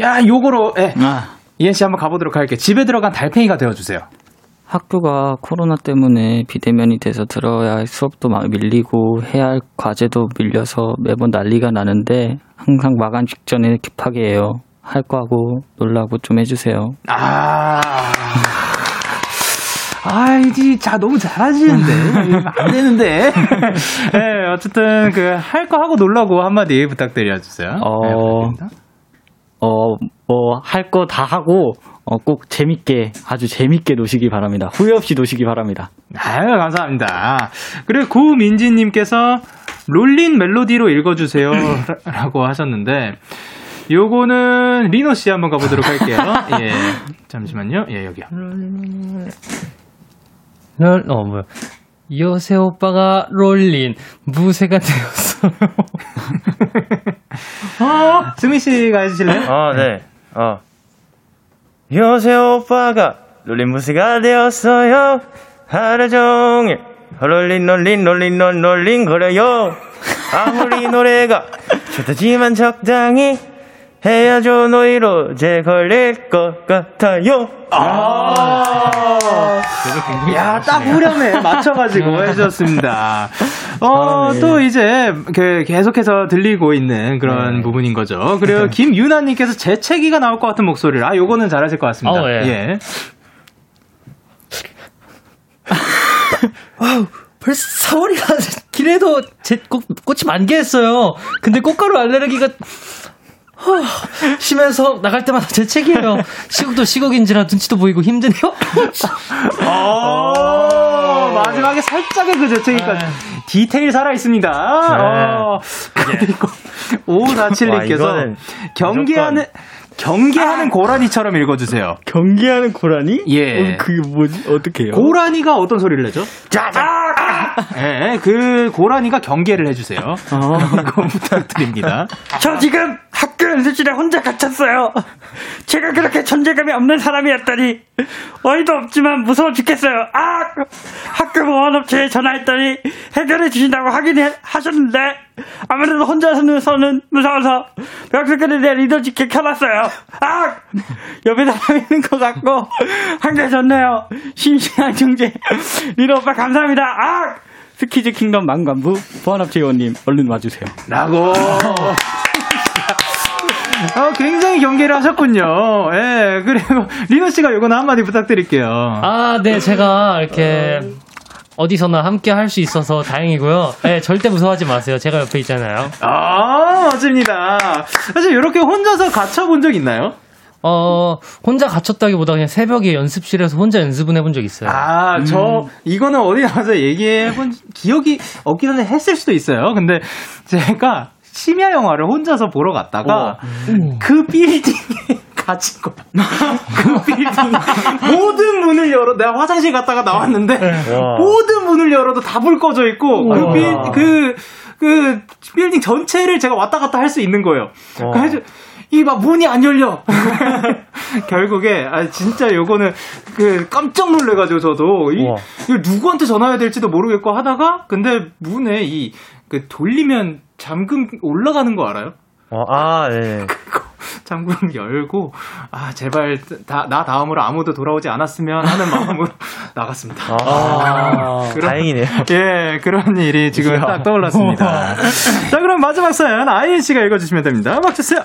야, 요거로, 예. 아, 이엔 씨 한번 가보도록 할게요. 집에 들어간 달팽이가 되어주세요. 학교가 코로나 때문에 비대면이 돼서 들어야 할 수업도 막 밀리고 해야 할 과제도 밀려서 매번 난리가 나는데 항상 마감 직전에 급하게 해요. 할 거 하고 놀라고 좀 해주세요. 아. 아이지, 자, 너무 잘하시는데. 안 되는데. 네, 어쨌든, 그, 할 거 하고 놀라고 한마디 부탁드려주세요. 어, 네. 어, 뭐, 할 거 다 하고, 어, 꼭 재밌게, 아주 재밌게 노시기 바랍니다. 후회 없이 노시기 바랍니다. 아유, 감사합니다. 그리고 구민지님께서 롤린 멜로디로 읽어주세요. 라고 하셨는데, 요거는 리노 씨 한번 가보도록 할게요. 예. 잠시만요. 예, 여기요. 롤, 어, 뭐야. 요새 오빠가 롤린, 무쇠가 되었어요. 어, 승민 씨가 해주실래요? 아, 네. 어. 요새 오빠가 롤린 무스가 되었어요. 하루 종일 롤린 롤린 롤린 롤린 롤린 거려요. 아무리 노래가 좋다지만 적당히 해야죠 노이로 제 걸릴 것 같아요. 야, 딱 후렴에 맞춰가지고 해주셨습니다. 어, 또 이제, 그, 계속해서 들리고 있는 그런 부분인 거죠. 그리고 김유나님께서 재채기가 나올 것 같은 목소리를, 아, 요거는 잘하실 것 같습니다. 어, 예. 예. 벌써 4월이가 길에도 제 꽃, 꽃이 만개했어요. 근데 꽃가루 알레르기가 후, 심해서 나갈 때마다 재채기예요. 시국도 시국인지라 눈치도 보이고 힘드네요. 어, 마지막에 살짝의 그 재채기까지. 디테일 살아있습니다. 어, 그리고, 와, 5477님께서 이거는 경계하는, 경계하는 고라니처럼 읽어주세요. 경기하는 고라니? 예. 어, 그게 뭐지? 어떻게 해요? 고라니가 어떤 소리를 내죠? 짜자! 예, 그 고라니가 경계를 해주세요. 이거 부탁드립니다. 저 지금 연습실에 혼자 갇혔어요. 제가 그렇게 존재감이 없는 사람이었더니 어이도 없지만 무서워 죽겠어요. 아! 학교 보안업체에 전화했더니 해결해 주신다고 하긴 해- 하셨는데 아무래도 혼자서는 서는 무서워서 벽수끈에 내 리더직게 켜놨어요. 아! 옆에 사람 있는 것 같고 한게 좋네요. 심심한 중재 리더 오빠 감사합니다. 아! 스키즈 킹덤 망관부 보안업체 요원님 얼른 와주세요. 라고. 어, 굉장히 경계를 하셨군요. 예, 그리고 리노 씨가 요거는 한마디 부탁드릴게요. 아, 네, 제가 이렇게 어디서나 함께 할 수 있어서 다행이고요. 네, 절대 무서워하지 마세요. 제가 옆에 있잖아요. 아, 멋집니다. 사실 이렇게 혼자서 갇혀본 적 있나요? 어, 혼자 갇혔다기보다 그냥 새벽에 연습실에서 혼자 연습은 해본 적 있어요. 아, 저, 이거는 어디 나가서 얘기해본 기억이 없긴 한데 했을 수도 있어요. 근데 제가 심야 영화를 혼자서 보러 갔다가 그 빌딩에 갇힌 거야. 그 빌딩 모든 문을 열어 내가 화장실 갔다가 나왔는데 와. 모든 문을 열어도 다 불 꺼져 있고 그 우와. 빌, 그, 그 빌딩 전체를 제가 왔다 갔다 할 수 있는 거예요. 와. 그래서 이막 문이 안 열려. 결국에 아 진짜 요거는 그 깜짝 놀래가지고 저도 이. 이거 누구한테 전화해야 될지도 모르겠고 하다가 근데 문에 이 그 돌리면 잠금 올라가는 거 알아요? 어, 아, 네. 그거 잠금 열고 아 제발 다, 나 다음으로 아무도 돌아오지 않았으면 하는 마음으로 나갔습니다. 아, 그럼- 다행이네요. 예, 그런 일이 지금 딱 떠올랐습니다. 자, 그럼 마지막 사연 아이엔 씨가 읽어주시면 됩니다. 막 주세요.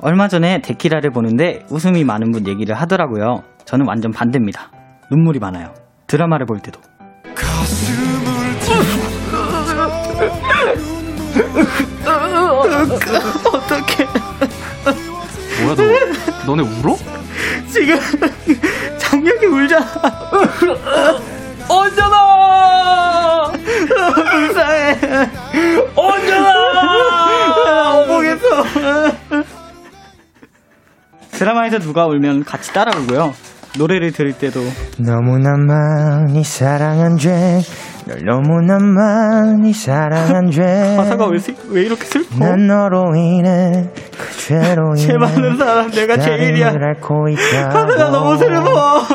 얼마 전에 데키라를 보는데 웃음이 많은 분 얘기를 하더라고요. 저는 완전 반대입니다. 눈물이 많아요. 드라마를 볼 때도. 뭐야, 너, 너네 울어? 지금 장혁이 울잖아. 언제나! 불쌍해. 언제나! 어보겠어. 드라마에서 누가 울면 같이 따라 울고요. 노래를 들을 때도 너무나 많이 사랑한 죄, 널 너무나 많이 사랑한 죄. 가사가 왜, 슬- 왜 이렇게 슬퍼? 난 너로 인해 그 죄로 인해 죄 많은 사람 내가 제일이야. 가사가 너무 슬퍼.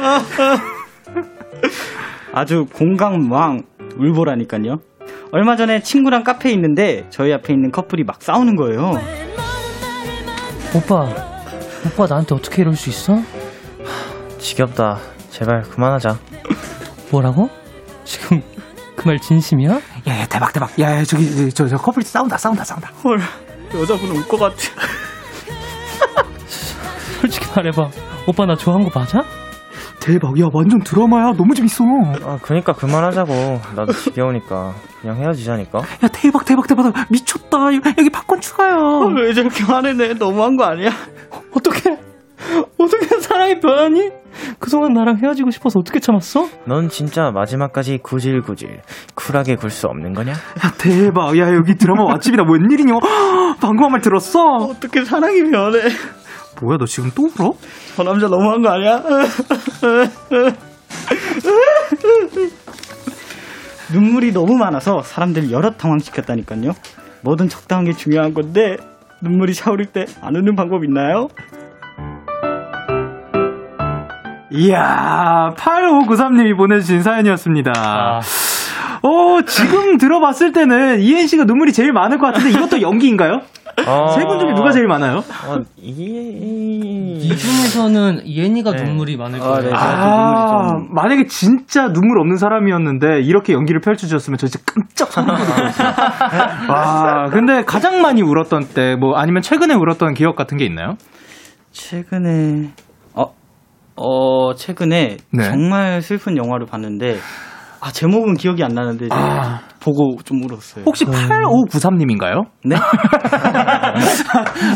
아주 공감왕 울보라니까요. 얼마 전에 친구랑 카페에 있는데 저희 앞에 있는 커플이 막 싸우는 거예요. 오빠, 오빠 나한테 어떻게 이럴 수 있어? 지겹다. 제발 그만하자. 뭐라고? 지금 그 말 진심이야? 야, 야, 대박, 대박. 야, 야, 저기, 저, 저 커플이 싸운다, 싸운다, 싸운다. 헐, 여자분 울 것 같아. 솔직히 말해봐. 오빠 나 좋아한 거 맞아? 대박. 야, 완전 드라마야. 너무 재밌어. 아, 그니까 그만하자고. 나도 지겨우니까. 그냥 헤어지자니까. 야, 대박, 대박, 대박. 미쳤다. 여기 팝콘 추가요. 왜 저렇게 화내네? 너무한 거 아니야? 어떻게? 어떻게 사랑이 변하니? 그동안 나랑 헤어지고 싶어서 어떻게 참았어? 넌 진짜 마지막까지 구질구질 쿨하게 굴 수 없는 거냐? 야, 대박. 야, 여기 드라마 맛집이다. 웬일이냐? 방금 한 말 들었어? 어떻게 사랑이 변해? 뭐야, 너 지금 또 울어? 저 남자 너무한 거 아니야? 눈물이 너무 많아서 사람들 여러 당황시켰다니까요. 뭐든 적당한 게 중요한 건데 눈물이 차오를 때 안 우는 방법 있나요? 이야, 8593님이 보내주신 사연이었습니다. 아. 어, 지금 들어봤을 때는 이엔 씨가 눈물이 제일 많을 것 같은데 이것도 연기인가요? 어... 세분 중에 누가 제일 많아요? 어, 이... 이 중에서는 예니가 네. 눈물이 많을 아, 거예요. 네. 아, 눈물이 좀- 만약에 진짜 눈물 없는 사람이었는데 이렇게 연기를 펼쳐주셨으면 저 진짜 깜짝 돋았어요. 와, 근데 가장 많이 울었던 때, 뭐 아니면 최근에 울었던 기억 같은 게 있나요? 최근에 어, 어 최근에 네. 정말 슬픈 영화를 봤는데 아 제목은 기억이 안 나는데 아. 보고 좀 울었어요. 혹시 8593님인가요? 네?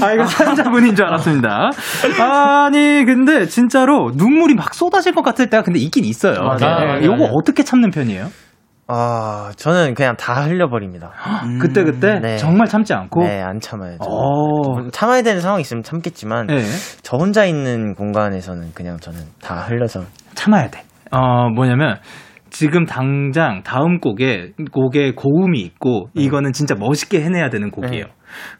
아, 이거 사연자분인 줄 알았습니다. 아니, 근데 진짜로 눈물이 막 쏟아질 것 같을 때가 근데 있긴 있어요. 맞아요. 네. 요거 어떻게 참는 편이에요? 아, 저는 그냥 다 흘려버립니다. 그때 그때 네. 정말 참지 않고. 네, 안 참아요. 저. 어. 참아야 되는 상황이 있으면 참겠지만 네. 저 혼자 있는 공간에서는 그냥 저는 다 흘려서 참아야 돼. 어, 뭐냐면 지금 당장 다음 곡에 곡에 고음이 있고 이거는 진짜 멋있게 해내야 되는 곡이에요.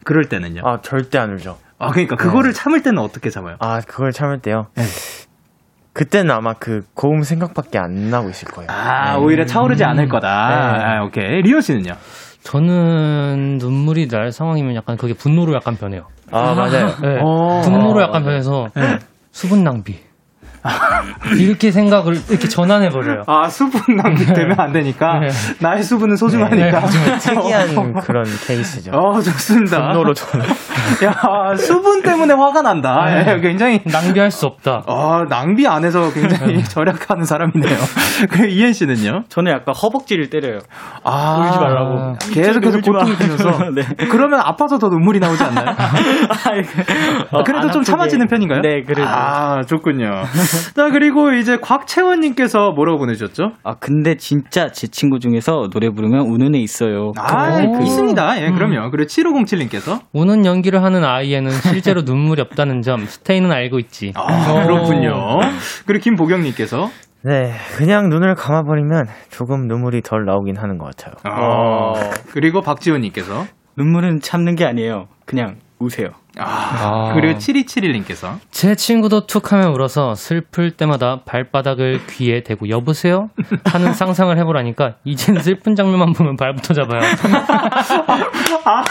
그럴 때는요. 아 절대 안 울죠. 아, 그러니까 그거를 참을 때는 어떻게 참아요? 아 그걸 참을 때요. 네. 그때는 아마 그 고음 생각밖에 안 나고 있을 거예요. 아, 네. 오히려 차오르지 않을 거다. 네. 아, 오케이. 리오 씨는요? 저는 눈물이 날 상황이면 약간 그게 분노로 약간 변해요. 아 맞아요. 네. 어. 분노로 약간 변해서 수분 낭비. 이렇게 생각을 이렇게 전환해 버려요. 아, 수분 낭비되면 안 되니까. 네. 나의 수분은 소중하니까. 네, 특이한 그런 케이스죠. 어, 좋습니다. 분노로 저는. 야, 수분 때문에 화가 난다. 네. 예, 굉장히. 낭비할 수 없다. 어, 낭비 안 해서 굉장히 절약하는 사람이네요. 그리고 이현 씨는요? 저는 약간 허벅지를 때려요. 아, 울지 말라고. 계속해서. 고통을 주면서. 네. 그러면 아파서 더 눈물이 나오지 않나요? 아, 그래도 안 좀. 참아지는 편인가요? 네, 그래도. 아, 좋군요. 자, 그리고 이제 곽채원님께서 뭐라고 보내주셨죠? 아 근데 진짜 제 친구 중에서 노래 부르면 우는 애 있어요. 아, 오. 있습니다. 예, 그럼요. 그리고 7507님께서. 우는 연기를 하는 아이에는 실제로 눈물이 없다는 점 스테이는 알고 있지. 아, 그렇군요. 그리고 김보경님께서. 네, 그냥 눈을 감아버리면 조금 눈물이 덜 나오긴 하는 것 같아요. 어, 그리고 박지원님께서. 눈물은 참는 게 아니에요. 그냥 우세요. 아, 그리고 7271님께서. 제 친구도 툭 하면 울어서 슬플 때마다 발바닥을 귀에 대고 여보세요? 하는 상상을 해보라니까 이젠 슬픈 장면만 보면 발부터 잡아요. 아,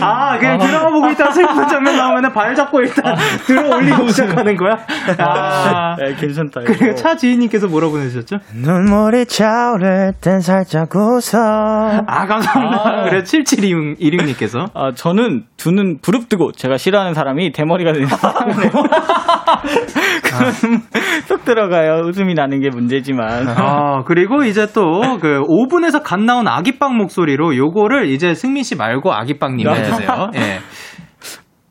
아, 그냥 드라마 보고 있다가 슬픈 장면 나오면 발 잡고 일단 들어 올리고 시작하는 거야? 아. 네, 괜찮다. 그리고 이거. 차 지인님께서 뭐라고 보내주셨죠? 눈물이 차오를 땐 살짝 웃어. 아, 감사합니다. 그래, 7716님께서. 아 저는 두눈 부릅뜨고 제가 싫어하는 사람이 대머리가 되는 사람이네요. 그럼 쏙 들어가요. 웃음이 나는 게 문제지만. 아, 그리고 이제 또, 그, 오븐에서 갓 나온 아기빵 목소리로 요거를 이제 승민 씨 말고 아기빵님 네. 해주세요. 예.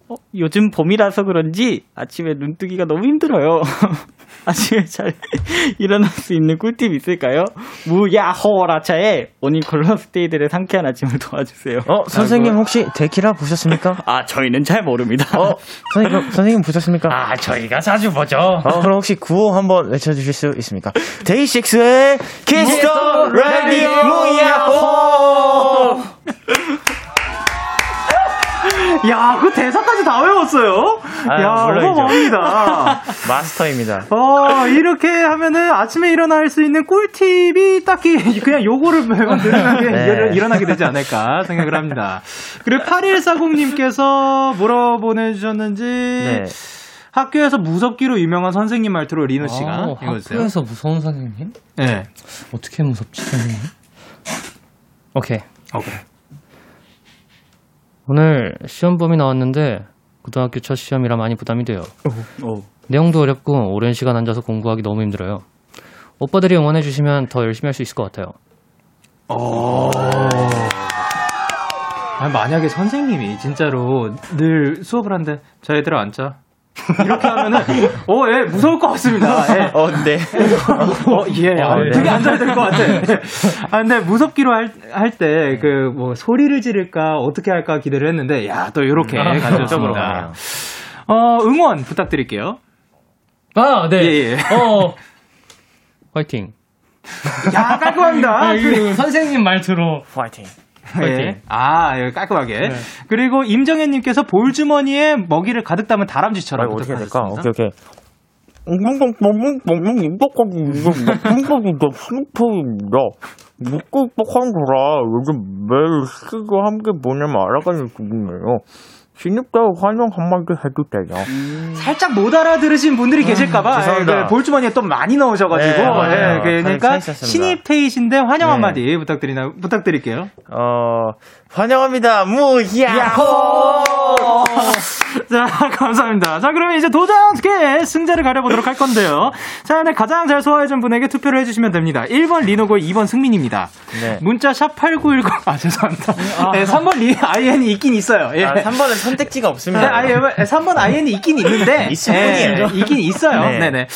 어, 요즘 봄이라서 그런지 아침에 눈 뜨기가 너무 힘들어요. 아침에 잘 일어날 수 있는 꿀팁 있을까요? 무야호라차의 모닝콜로 스테이들의 상쾌한 아침을 도와주세요. 어, 선생님 혹시 데키라 보셨습니까? 아, 저희는 잘 모릅니다. 어, 선생님, 선생님 보셨습니까? 아, 저희가 자주 보죠. 어, 그럼 혹시 구호 한번 외쳐주실 수 있습니까? 데이식스의 키스 더 라디오 무야호! 야, 그 대사까지 다 외웠어요? 아유, 야. 어마어마합니다. 마스터입니다. 어, 이렇게 하면은 아침에 일어날 수 있는 꿀팁이 딱히 그냥 요거를 매번 들으면 네. 일어- 일어나게 되지 않을까 생각을 합니다. 그리고 8140님께서 뭐라 보내 주셨는지. 네. 학교에서 무섭기로 유명한 선생님 말투로 리노 씨가 아, 읽어주세요. 학교에서 무서운 선생님? 네. 어떻게 무섭지, 선생님? 오케이. 어, 그래. 오늘 시험 범위 나왔는데 고등학교 첫 시험이라 많이 부담이 돼요. 오. 내용도 어렵고 오랜 시간 앉아서 공부하기 너무 힘들어요. 오빠들이 응원해 주시면 더 열심히 할 수 있을 것 같아요. 어. 아, 만약에 선생님이 진짜로 늘 수업을 하는데 자 얘들아 앉자 이렇게 하면은 어, 예, 무서울 것 같습니다. 예. 어, 네. 어, 예, 아, 네. 되게 앉아야 될 것 같아. 아, 근데 무섭기로 할, 할 때, 그, 뭐, 소리를 지를까, 어떻게 할까 기대를 했는데, 야, 또 요렇게 아, 가졌습니다. 적극적으로 가네요. 어, 응원 부탁드릴게요. 아, 네. 예, 예. 어. 화이팅. 야, 깔끔합니다. 아, 이거 선생님 말투로. 파이팅. 예. 아, 예, 깔끔하게. 네. 그리고 임정현님께서 볼주머니에 먹이를 가득 담은 다람쥐처럼 아, 어떻게 해야 될까? 오케이, 오케이. 묵고 뻑한 거라 요즘 매일 쓰고 함께 보내면 알아가는 기분이에요. 신입도 환영 한마디 해도 돼요. 살짝 못 알아들으신 분들이 계실까봐 음, 죄송합니다. 예, 그 볼주머니에 또 많이 넣으셔가지고 네. 예, 그러니까. 신입 테이신데 환영 네. 한마디 부탁드리나 부탁드릴게요. 어, 환영합니다. 무야호! 자 감사합니다. 자 그러면 이제 도장 스케 승자를 가려보도록 할 건데요. 사연을 가장 잘 소화해준 분에게 투표를 해주시면 됩니다. 1번 리노고 2번 승민입니다. 네. 문자 샵 #8910 아 죄송합니다. 네, 3번 리 IN이 있긴 있어요. 예. 아, 3번은 선택지가 네, 없습니다. 아예 3번 IN이 있긴 있는데 있을 예, 뿐이에요. 있긴 있어요. 네. 네. 네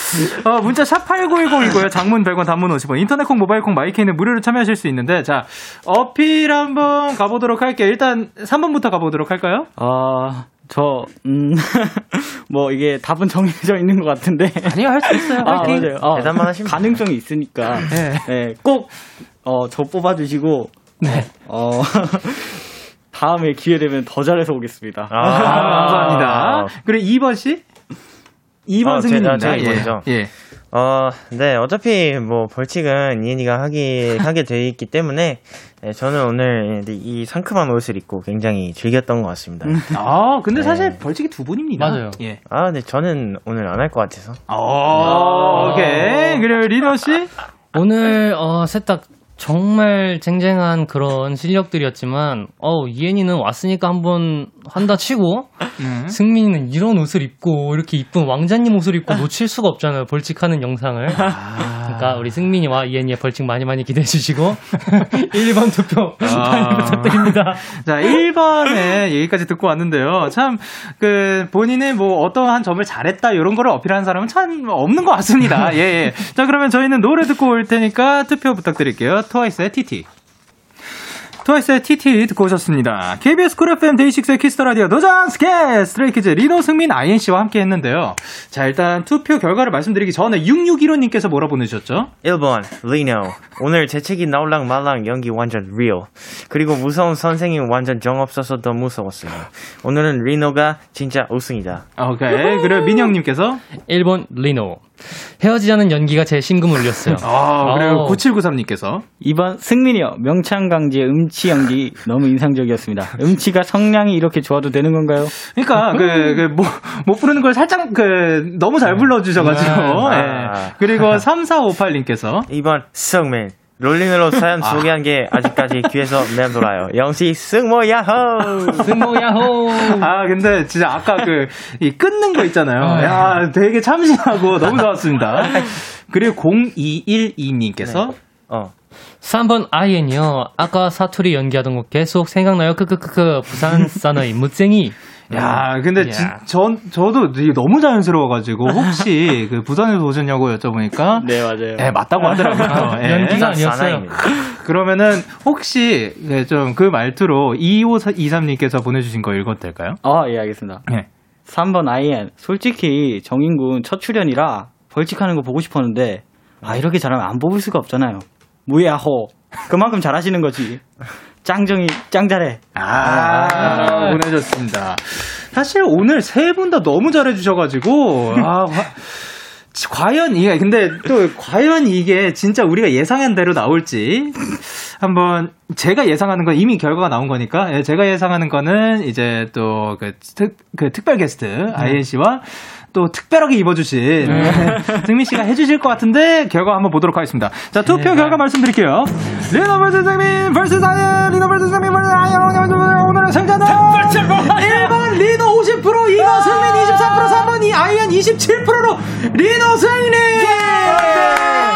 어, 문자 샵 8910이고요. 장문 100원, 단문 50원. 인터넷 콩, 모바일 콩, 마이케이는 무료로 참여하실 수 있는데 자, 어필 한번 가보도록 할게요. 일단 3번부터 가보도록 할까요? 아, 저, 음, 뭐 이게 답은 정해져 있는 것 같은데. 아니요, 할 수 있어요. 아, 화이팅. 맞아요. 어, 대답만 하시면 가능성이 있으니까. 네. 네, 꼭, 어, 저 뽑아주시고. 네. 어, 다음에 기회 되면 더 잘해서 오겠습니다. 아, 감사합니다. 그리고 2번 씨? 2번 어, 승민입니다. 제가- 제가 이번이죠. 예. 예. 어, 네, 어차피 뭐 벌칙은 이엔이가 하기, 하게 돼 있기 때문에 네, 저는 오늘 이 상큼한 옷을 입고 굉장히 즐겼던 것 같습니다. 아, 근데 네. 사실 벌칙이 두 분입니다. 맞아요. 예. 아, 네, 저는 오늘 안 할 것 같아서. 어, 오케이. 그리고 리노 씨? 오늘 어, 셋다 정말 쟁쟁한 그런 실력들이었지만 어 이엔이는 왔으니까 한번 한다 치고 음. 승민이는 이런 옷을 입고 이렇게 이쁜 왕자님 옷을 입고 놓칠 수가 없잖아요 벌칙하는 영상을 그러니까 우리 승민이와 이엔이의 벌칙 많이 많이 기대해 주시고 1번 투표 많이 부탁드립니다 자, 1번에 얘기까지 듣고 왔는데요. 참, 그, 본인은 뭐 어떠한 점을 잘했다, 이런 거를 어필하는 사람은 참 없는 것 같습니다. 예, 예. 자, 그러면 저희는 노래 듣고 올 테니까 투표 부탁드릴게요. 트와이스의 TT. 트와이스의 TT 듣고 오셨습니다. KBS 쿨 FM 데이식스의 키스 더 라디오 도전 스케 스트레이키즈 리노 승민 INC와 함께 했는데요. 자, 일단 투표 결과를 말씀드리기 전에 6615님께서 뭐라 보내주셨죠? 1번, 리노. 오늘 재채기 나올랑 말랑 연기 완전 리얼. 그리고 무서운 선생님 완전 정 없어서 더 무서웠어요. 오늘은 리노가 진짜 우승이다. 오케이. 그리고 민영님께서 1번 리노 헤어지자는 연기가 제 심금을 울렸어요 아, 그리고 어. 9793님께서 2번 승민이요. 명창강쥐의 음치 연기 너무 인상적이었습니다. 음치가 성량이 이렇게 좋아도 되는 건가요? 그러니까 그, 그, 못, 못 부르는 걸 살짝 그, 너무 잘 불러주셔가지고. 네. 예. 아. 그리고 3458님께서 2번, 승민. 롤링으로 사연 소개한 게 아직까지 귀에서 맴돌아요. 영시 승모 야호! 승모 야호 아, 근데 진짜 아까 그, 이 끊는 거 있잖아요. 야, 되게 참신하고 너무 좋았습니다. 그리고 0212님께서 어. 3번 아이엔이요. 아까 사투리 연기하던 거 계속 생각나요. 크크크크. 부산 사나이 무쟁이. 야, 근데 야. 진, 전, 저도 너무 자연스러워가지고, 혹시 그 부산에서 오셨냐고 여쭤보니까, 네, 맞아요. 예, 맞다고 하더라고요. 아, 예. 연기가 아니었어요. 그러면은, 혹시, 좀그 말투로 2523님께서 보내주신 거 읽어도 될까요? 아, 예, 알겠습니다. 예. 3번 아이엔. 솔직히 정인군 첫 출연이라 벌칙하는 거 보고 싶었는데, 아, 이렇게 잘하면 안 뽑을 수가 없잖아요. 무야호. 그만큼 잘하시는 거지. 짱정이, 짱 잘해. 아, 보내줬습니다. 사실 오늘 세 분 다 너무 잘해주셔가지고, 아, 과연 이게, 근데 또, 과연 이게 진짜 우리가 예상한 대로 나올지, 한번, 제가 예상하는 건 이미 결과가 나온 거니까, 예, 제가 예상하는 거는 이제 또, 그, 특, 그 특별 게스트, INC와 또 특별하게 입어주신 승민 씨가 해주실 것 같은데 결과 한번 보도록 하겠습니다. 자 투표 결과 말씀드릴게요. 리노 vs 승민 vs 아이엔 리노 vs 승민 vs 아이엔 오늘의 승자는 1번 리노 50% 2번 승민 23% 3번 이 아이엔 27%로 리노 승리! 아,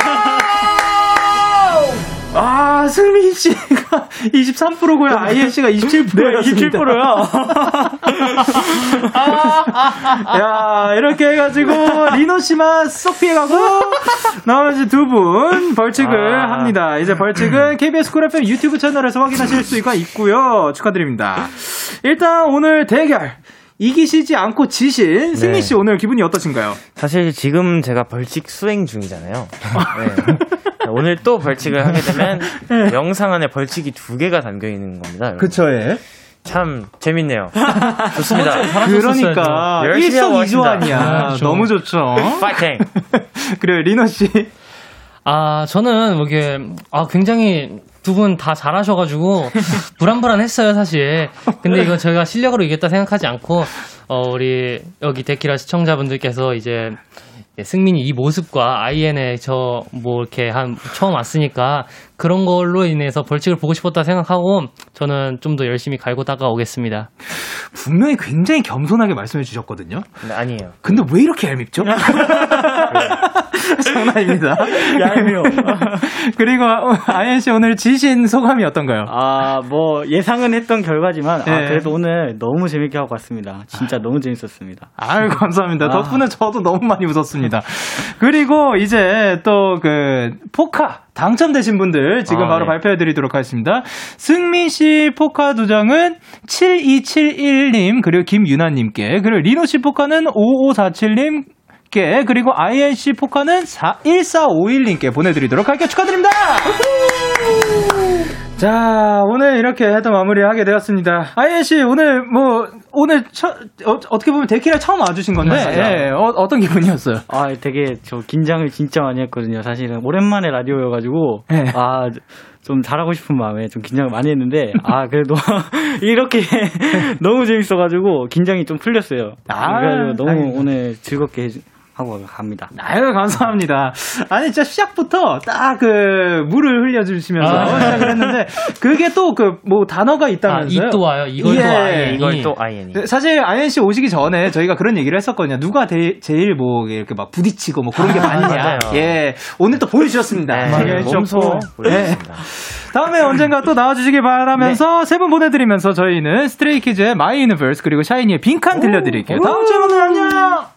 승민 씨가 23%고요. 아이엔 씨가 27%였습니다. 27%야. 야, 이렇게 해가지고, 리노 씨만 쏙 피해가고, 나머지 두 분 벌칙을 아. 합니다. 이제 벌칙은 KBS 쿨 FM 유튜브 채널에서 확인하실 수가 있고요. 축하드립니다. 일단 오늘 대결. 이기시지 않고 지신 승민 씨 오늘 기분이 어떠신가요? 사실 지금 제가 벌칙 수행 중이잖아요. 네. 오늘 또 벌칙을 하게 되면 영상 안에 벌칙이 두 개가 담겨 있는 겁니다. 그쵸, 예. 참 재밌네요. 좋습니다. 그러니까, 일석이조 왔습니다. 아니야. 아. 너무 좋죠. 파이팅! 그래요, 리노 씨. 아, 저는 뭐 이게, 아, 굉장히 두 분 다 잘하셔가지고, 불안불안했어요, 사실. 근데 이거 저희가 실력으로 이겼다 생각하지 않고, 어, 우리, 여기 데키라 시청자분들께서 이제, 예, 승민이 이 모습과 아이엔의 저, 뭐, 이렇게 한, 처음 왔으니까, 그런 걸로 인해서 벌칙을 보고 싶었다 생각하고, 저는 좀 더 열심히 갈고 닦아오겠습니다. 분명히 굉장히 겸손하게 말씀해 주셨거든요. 네, 아니에요. 근데 왜 이렇게 얄밉죠? 장난입니다. 얄미워. 그리고 아이엔 씨 오늘 지신 소감이 어떤가요? 아, 뭐, 예상은 했던 결과지만, 예. 아, 그래도 오늘 너무 재밌게 하고 왔습니다. 진짜 너무 재밌었습니다. 아유, 감사합니다. 아. 덕분에 저도 너무 많이 웃었습니다. 그리고 이제 또 그 포카 당첨되신 분들 지금 아, 바로 네. 발표해 드리도록 하겠습니다. 승민 씨 포카 두 장은 7271님, 그리고 김유나 님께, 그리고 리노 씨 포카는 5547님, 께 그리고 INC 포카는 1451님께 보내드리도록 할게요. 축하드립니다! 자, 오늘 이렇게 또 마무리하게 되었습니다. 아이엔 씨, 오늘 뭐, 오늘 처, 어, 떻게 보면 데키라 처음 와주신 건데, 맞아요. 예, 어, 어떤 기분이었어요? 아, 되게 저 긴장을 진짜 많이 했거든요. 사실은 오랜만에 라디오여가지고 네. 아. 좀 잘하고 싶은 마음에 좀 긴장을 많이 했는데 아 그래도 이렇게 너무 재밌어가지고 긴장이 좀 풀렸어요. 아, 그래가지고 너무 다행이다. 오늘 즐겁게 해- 하고 갑니다. 아유, 감사합니다. 아니, 진짜 시작부터 딱 그, 물을 흘려주시면서 아. 시작을 했는데, 그게 또 그, 뭐, 단어가 있다면서요? 아, 이 또 와요. 이걸 또 아이엔이. 이걸 또 아이엔이. 사실 아이엔 씨 오시기 전에 저희가 그런 얘기를 했었거든요. 누가 대- 제일 뭐 이렇게 막 부딪히고 뭐 그런 게 아, 많냐. 맞아요. 예, 오늘 또 보여주셨습니다. 네, 정말 몸소. 보여주셨습니다. 네. 다음에 언젠가 또 나와주시길 바라면서 세분 보내드리면서 저희는 Stray Kids의 My Universe 그리고 SHINee의 빈칸 들려드릴게요. 다음 주에 만나요. 안녕.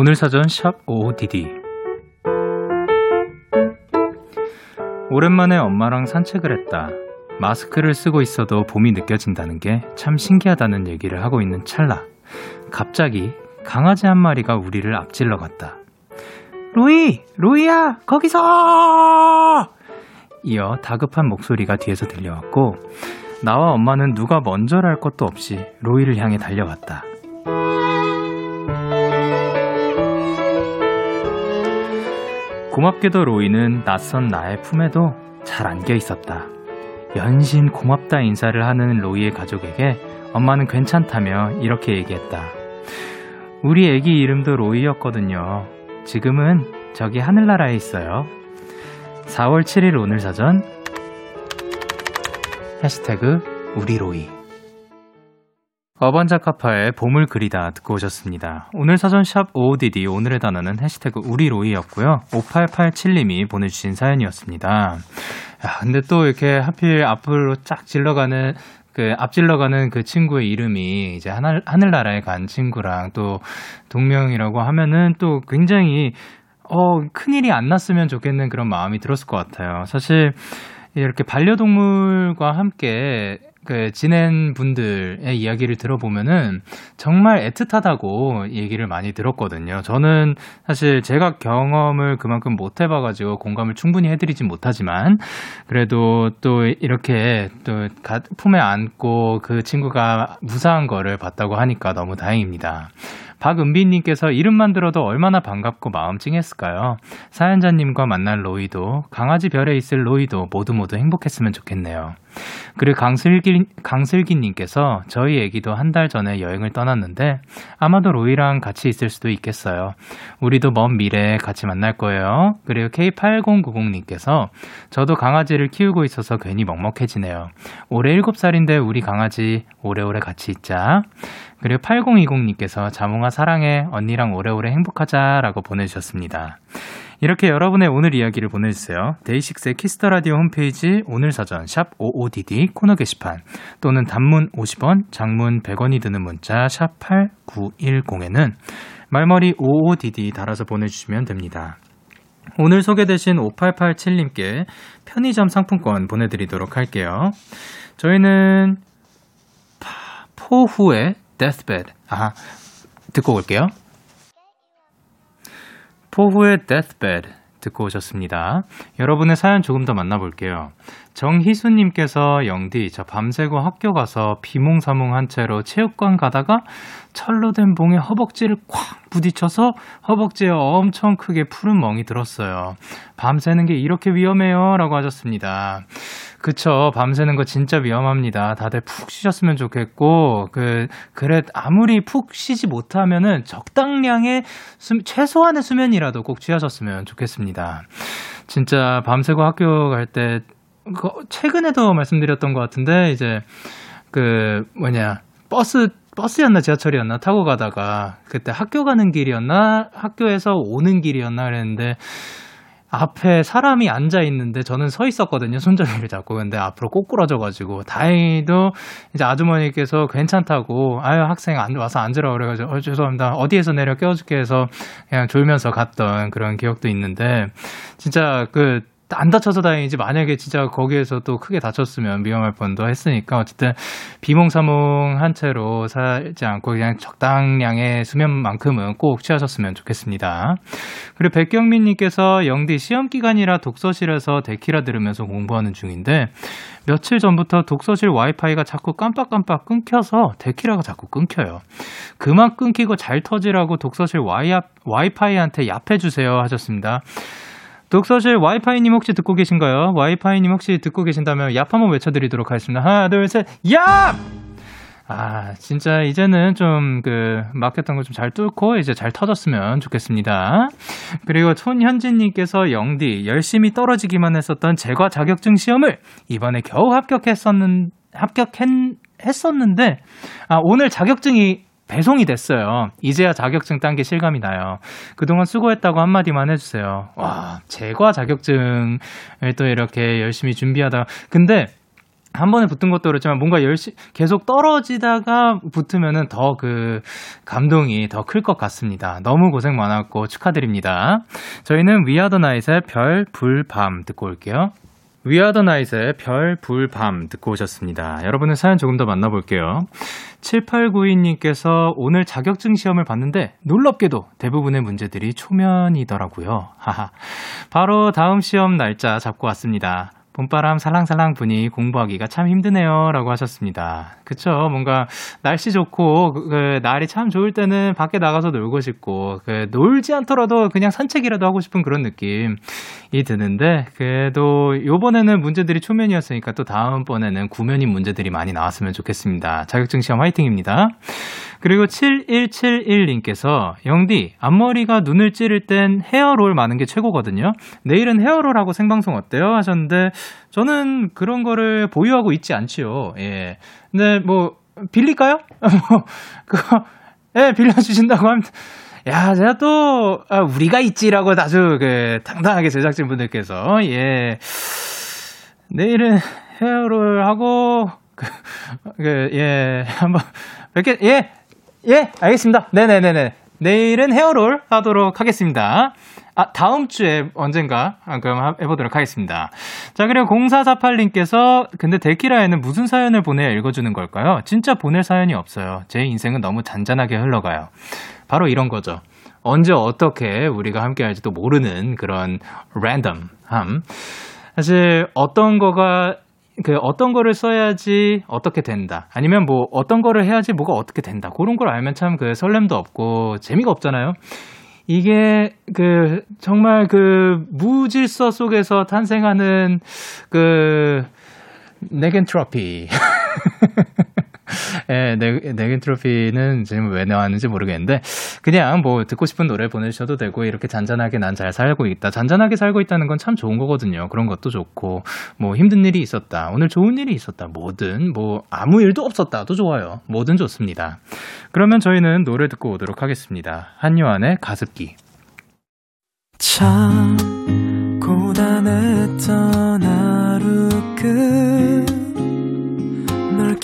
오늘 사전 샵 OODD 오랜만에 엄마랑 산책을 했다. 마스크를 쓰고 있어도 봄이 느껴진다는 게 참 신기하다는 얘기를 하고 있는 찰나. 갑자기 강아지 한 마리가 우리를 앞질러 갔다. 로이! 로이야! 거기서! 이어 다급한 목소리가 뒤에서 들려왔고, 나와 엄마는 누가 먼저랄 것도 없이 로이를 향해 달려갔다. 고맙게도 로이는 낯선 나의 품에도 잘 안겨 있었다. 연신 고맙다 인사를 하는 로이의 가족에게 엄마는 괜찮다며 이렇게 얘기했다. 우리 애기 이름도 로이였거든요. 지금은 저기 하늘나라에 있어요. 4월 7일 오늘 사전 해시태그 우리 로이 어반자카파의 봄을 그리다 듣고 오셨습니다. 오늘 사전 샵 OODD 오늘의 단어는 해시태그 우리 로이였고요. 5887님이 보내주신 사연이었습니다. 야, 근데 또 이렇게 하필 앞으로 쫙 질러가는 그 앞질러가는 그 친구의 이름이 이제 하늘, 하늘나라에 간 친구랑 또 동명이라고 하면은 또 굉장히 어, 큰일이 안 났으면 좋겠는 그런 마음이 들었을 것 같아요. 사실 이렇게 반려동물과 함께 그 지낸 분들의 이야기를 들어보면은 정말 애틋하다고 얘기를 많이 들었거든요. 저는 사실 제가 경험을 그만큼 못 해봐가지고 공감을 충분히 해드리진 못하지만 그래도 또 이렇게 또 가- 품에 안고 그 친구가 무사한 거를 봤다고 하니까 너무 다행입니다. 박은비님께서 이름만 들어도 얼마나 반갑고 마음 찡했을까요? 사연자님과 만날 로이도, 강아지 별에 있을 로이도 모두 모두 행복했으면 좋겠네요. 그리고 강슬기, 강슬기님께서 저희 애기도 한 달 전에 여행을 떠났는데 아마도 로이랑 같이 있을 수도 있겠어요. 우리도 먼 미래에 같이 만날 거예요. 그리고 K8090님께서 저도 강아지를 키우고 있어서 괜히 먹먹해지네요. 올해 7살인데 우리 강아지 오래오래 같이 있자. 그리고 8020님께서 자몽아 사랑해 언니랑 오래오래 행복하자라고 보내주셨습니다. 이렇게 여러분의 오늘 이야기를 보내주세요. DAY6의 Kiss the Radio 홈페이지 오늘 사전 샵 OODD 코너 게시판 또는 단문 50원, 장문 100원이 드는 문자 샵 8910에는 말머리 OODD 달아서 보내주시면 됩니다. 오늘 소개되신 5887님께 편의점 상품권 보내드리도록 할게요. 저희는 파- 포후의 Deathbed 아 듣고 올게요. 포후의 Deathbed 듣고 오셨습니다. 여러분의 사연 조금 더 만나볼게요. 정희수님께서 영디 저 밤새고 학교 가서 비몽사몽한 채로 체육관 가다가 철로 된 봉에 허벅지를 콱 부딪혀서 허벅지에 엄청 크게 푸른 멍이 들었어요. 밤새는 게 이렇게 위험해요 라고 하셨습니다. 그쵸. 밤새는 거 진짜 위험합니다. 다들 푹 쉬셨으면 좋겠고, 그, 그래, 아무리 푹 쉬지 못하면은 적당량의 수, 최소한의 수면이라도 꼭 취하셨으면 좋겠습니다. 진짜 밤새고 학교 갈 때, 그 최근에도 말씀드렸던 것 같은데, 이제, 그, 뭐냐, 버스, 버스였나 지하철이었나 타고 가다가, 그때 학교 가는 길이었나, 학교에서 오는 길이었나 그랬는데, 앞에 사람이 앉아 있는데 저는 서 있었거든요. 손잡이를 잡고. 근데 앞으로 꼬꾸라져가지고 다행히도 이제 아주머니께서 괜찮다고 아유 학생 안 와서 앉으라 그래가지고 어, 죄송합니다. 어디에서 내려 깨워줄게 해서 그냥 졸면서 갔던 그런 기억도 있는데 진짜 그 안 다쳐서 다행이지 만약에 진짜 거기에서 또 크게 다쳤으면 위험할 뻔도 했으니까 어쨌든 비몽사몽한 채로 살지 않고 그냥 적당량의 수면만큼은 꼭 취하셨으면 좋겠습니다. 그리고 백경민 님께서 영디 시험 기간이라 독서실에서 데키라 들으면서 공부하는 중인데 며칠 전부터 독서실 와이파이가 자꾸 깜빡깜빡 끊겨서 데키라가 자꾸 끊겨요. 그만 끊기고 잘 터지라고 독서실 와이, 와이파이한테 얍해주세요 하셨습니다. 독서실 와이파이님 혹시 듣고 계신가요? 와이파이님 혹시 듣고 계신다면 얍 한번 외쳐드리도록 하겠습니다. 하나, 둘, 셋, 얍! 아, 진짜 이제는 좀 그 막혔던 거 좀 잘 뚫고 이제 잘 터졌으면 좋겠습니다. 그리고 손현진님께서 영디 열심히 떨어지기만 했었던 제과 자격증 시험을 이번에 겨우 합격했었는 합격했 했었는데 아 오늘 자격증이 배송이 됐어요. 이제야 자격증 딴 게 실감이 나요. 그동안 수고했다고 한마디만 해주세요. 와, 제과 자격증을 또 이렇게 열심히 준비하다. 근데 한 번에 붙은 것도 그렇지만 뭔가 열심 계속 떨어지다가 붙으면은 더 그 감동이 더 클 것 같습니다. 너무 고생 많았고 축하드립니다. 저희는 위아더 나잇의 별, 불, 밤 듣고 올게요. 위아더 나잇의 별, 불, 밤 듣고 오셨습니다. 여러분의 사연 조금 더 만나볼게요. 7892님께서 오늘 자격증 시험을 봤는데 놀랍게도 대부분의 문제들이 초면이더라고요. 하하. 바로 다음 시험 날짜 잡고 왔습니다. 봄바람 살랑살랑 부니 공부하기가 참 힘드네요. 라고 하셨습니다. 그쵸. 뭔가 날씨 좋고, 그, 그, 날이 참 좋을 때는 밖에 나가서 놀고 싶고, 그, 놀지 않더라도 그냥 산책이라도 하고 싶은 그런 느낌이 드는데, 그래도 요번에는 문제들이 초면이었으니까 또 다음번에는 구면인 문제들이 많이 나왔으면 좋겠습니다. 자격증 시험 화이팅입니다. 그리고 7171님께서 영디 앞머리가 눈을 찌를 땐 헤어롤 많은 게 최고거든요. 내일은 헤어롤하고 생방송 어때요? 하셨는데 저는 그런 거를 보유하고 있지 않지요. 예. 근데 뭐 빌릴까요? 뭐 그거 예, 빌려 주신다고 하면 야, 제가 또, 아, 우리가 있지라고 아주, 그, 당당하게 제작진 분들께서, 예. 내일은 헤어롤 하고, 그, 그, 예, 한번, 뵙게, 예, 예, 알겠습니다. 네 네 네 네. 내일은 헤어롤 하도록 하겠습니다. 아, 다음 주에 언젠가 그럼 해보도록 하겠습니다. 자, 그리고 0448님께서 근데 데키라에는 무슨 사연을 보내야 읽어주는 걸까요? 진짜 보낼 사연이 없어요. 제 인생은 너무 잔잔하게 흘러가요. 바로 이런 거죠. 언제 어떻게 우리가 함께 할지도 모르는 그런 랜덤함. 사실 어떤 거가 그 어떤 거를 써야지 어떻게 된다. 아니면 뭐 어떤 거를 해야지 뭐가 어떻게 된다. 그런 걸 알면 참 그 설렘도 없고 재미가 없잖아요. 이게 그 정말 그 무질서 속에서 탄생하는 그 네겐 트로피. 예, 네, 네겐트로피는 지금 왜 나왔는지 모르겠는데 그냥 뭐 듣고 싶은 노래 보내주셔도 되고 이렇게 잔잔하게 난 잘 살고 있다. 잔잔하게 살고 있다는 건 참 좋은 거거든요. 그런 것도 좋고 뭐 힘든 일이 있었다. 오늘 좋은 일이 있었다. 뭐든 뭐 아무 일도 없었다도 좋아요. 뭐든 좋습니다. 그러면 저희는 노래 듣고 오도록 하겠습니다. 한요한의 가습기. 참 고단했던 하루 끝널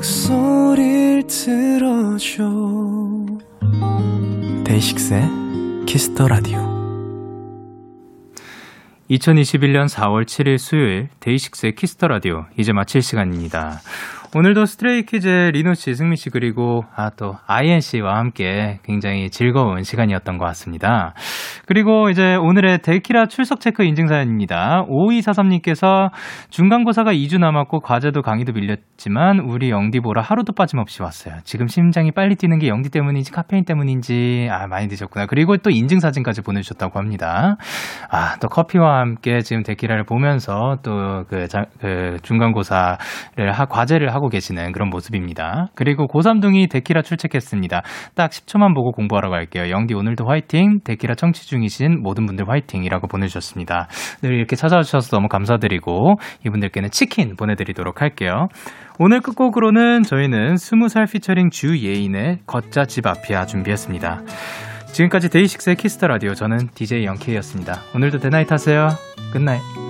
목소리를 들어줘. DAY6의 Kiss the Radio 2021년 4월 7일 수요일 DAY6의 Kiss the Radio 이제 마칠 시간입니다. 오늘도 Stray Kids의 리노 씨, 승민 씨 그리고 아 또 아이엔 씨와 함께 굉장히 즐거운 시간이었던 것 같습니다. 그리고 이제 오늘의 데키라 출석 체크 인증 사연입니다. 5243님께서 중간고사가 2주 남았고 과제도 강의도 밀렸지만 우리 영디 보라 하루도 빠짐없이 왔어요. 지금 심장이 빨리 뛰는 게 영디 때문인지 카페인 때문인지 아 많이 드셨구나. 그리고 또 인증 사진까지 보내주셨다고 합니다. 아 또 커피와 함께 지금 데키라를 보면서 또그 그 중간고사를 하, 과제를 하고 계시는 그런 모습입니다. 그리고 고3둥이 데키라 출첵했습니다. 딱 10초만 보고 공부하러 갈게요. 영디 오늘도 화이팅. 데키라 청취 중이신 모든 분들 화이팅이라고 보내주셨습니다. 늘 이렇게 찾아와 주셔서 너무 감사드리고 이분들께는 치킨 보내드리도록 할게요. 오늘 끝곡으로는 저희는 20살 피처링 주예인의 걷자 집 앞이야 준비했습니다. 지금까지 DAY6의 Kiss the Radio 저는 DJ Young K였습니다. 오늘도 데나잇 하세요. 끝나잇.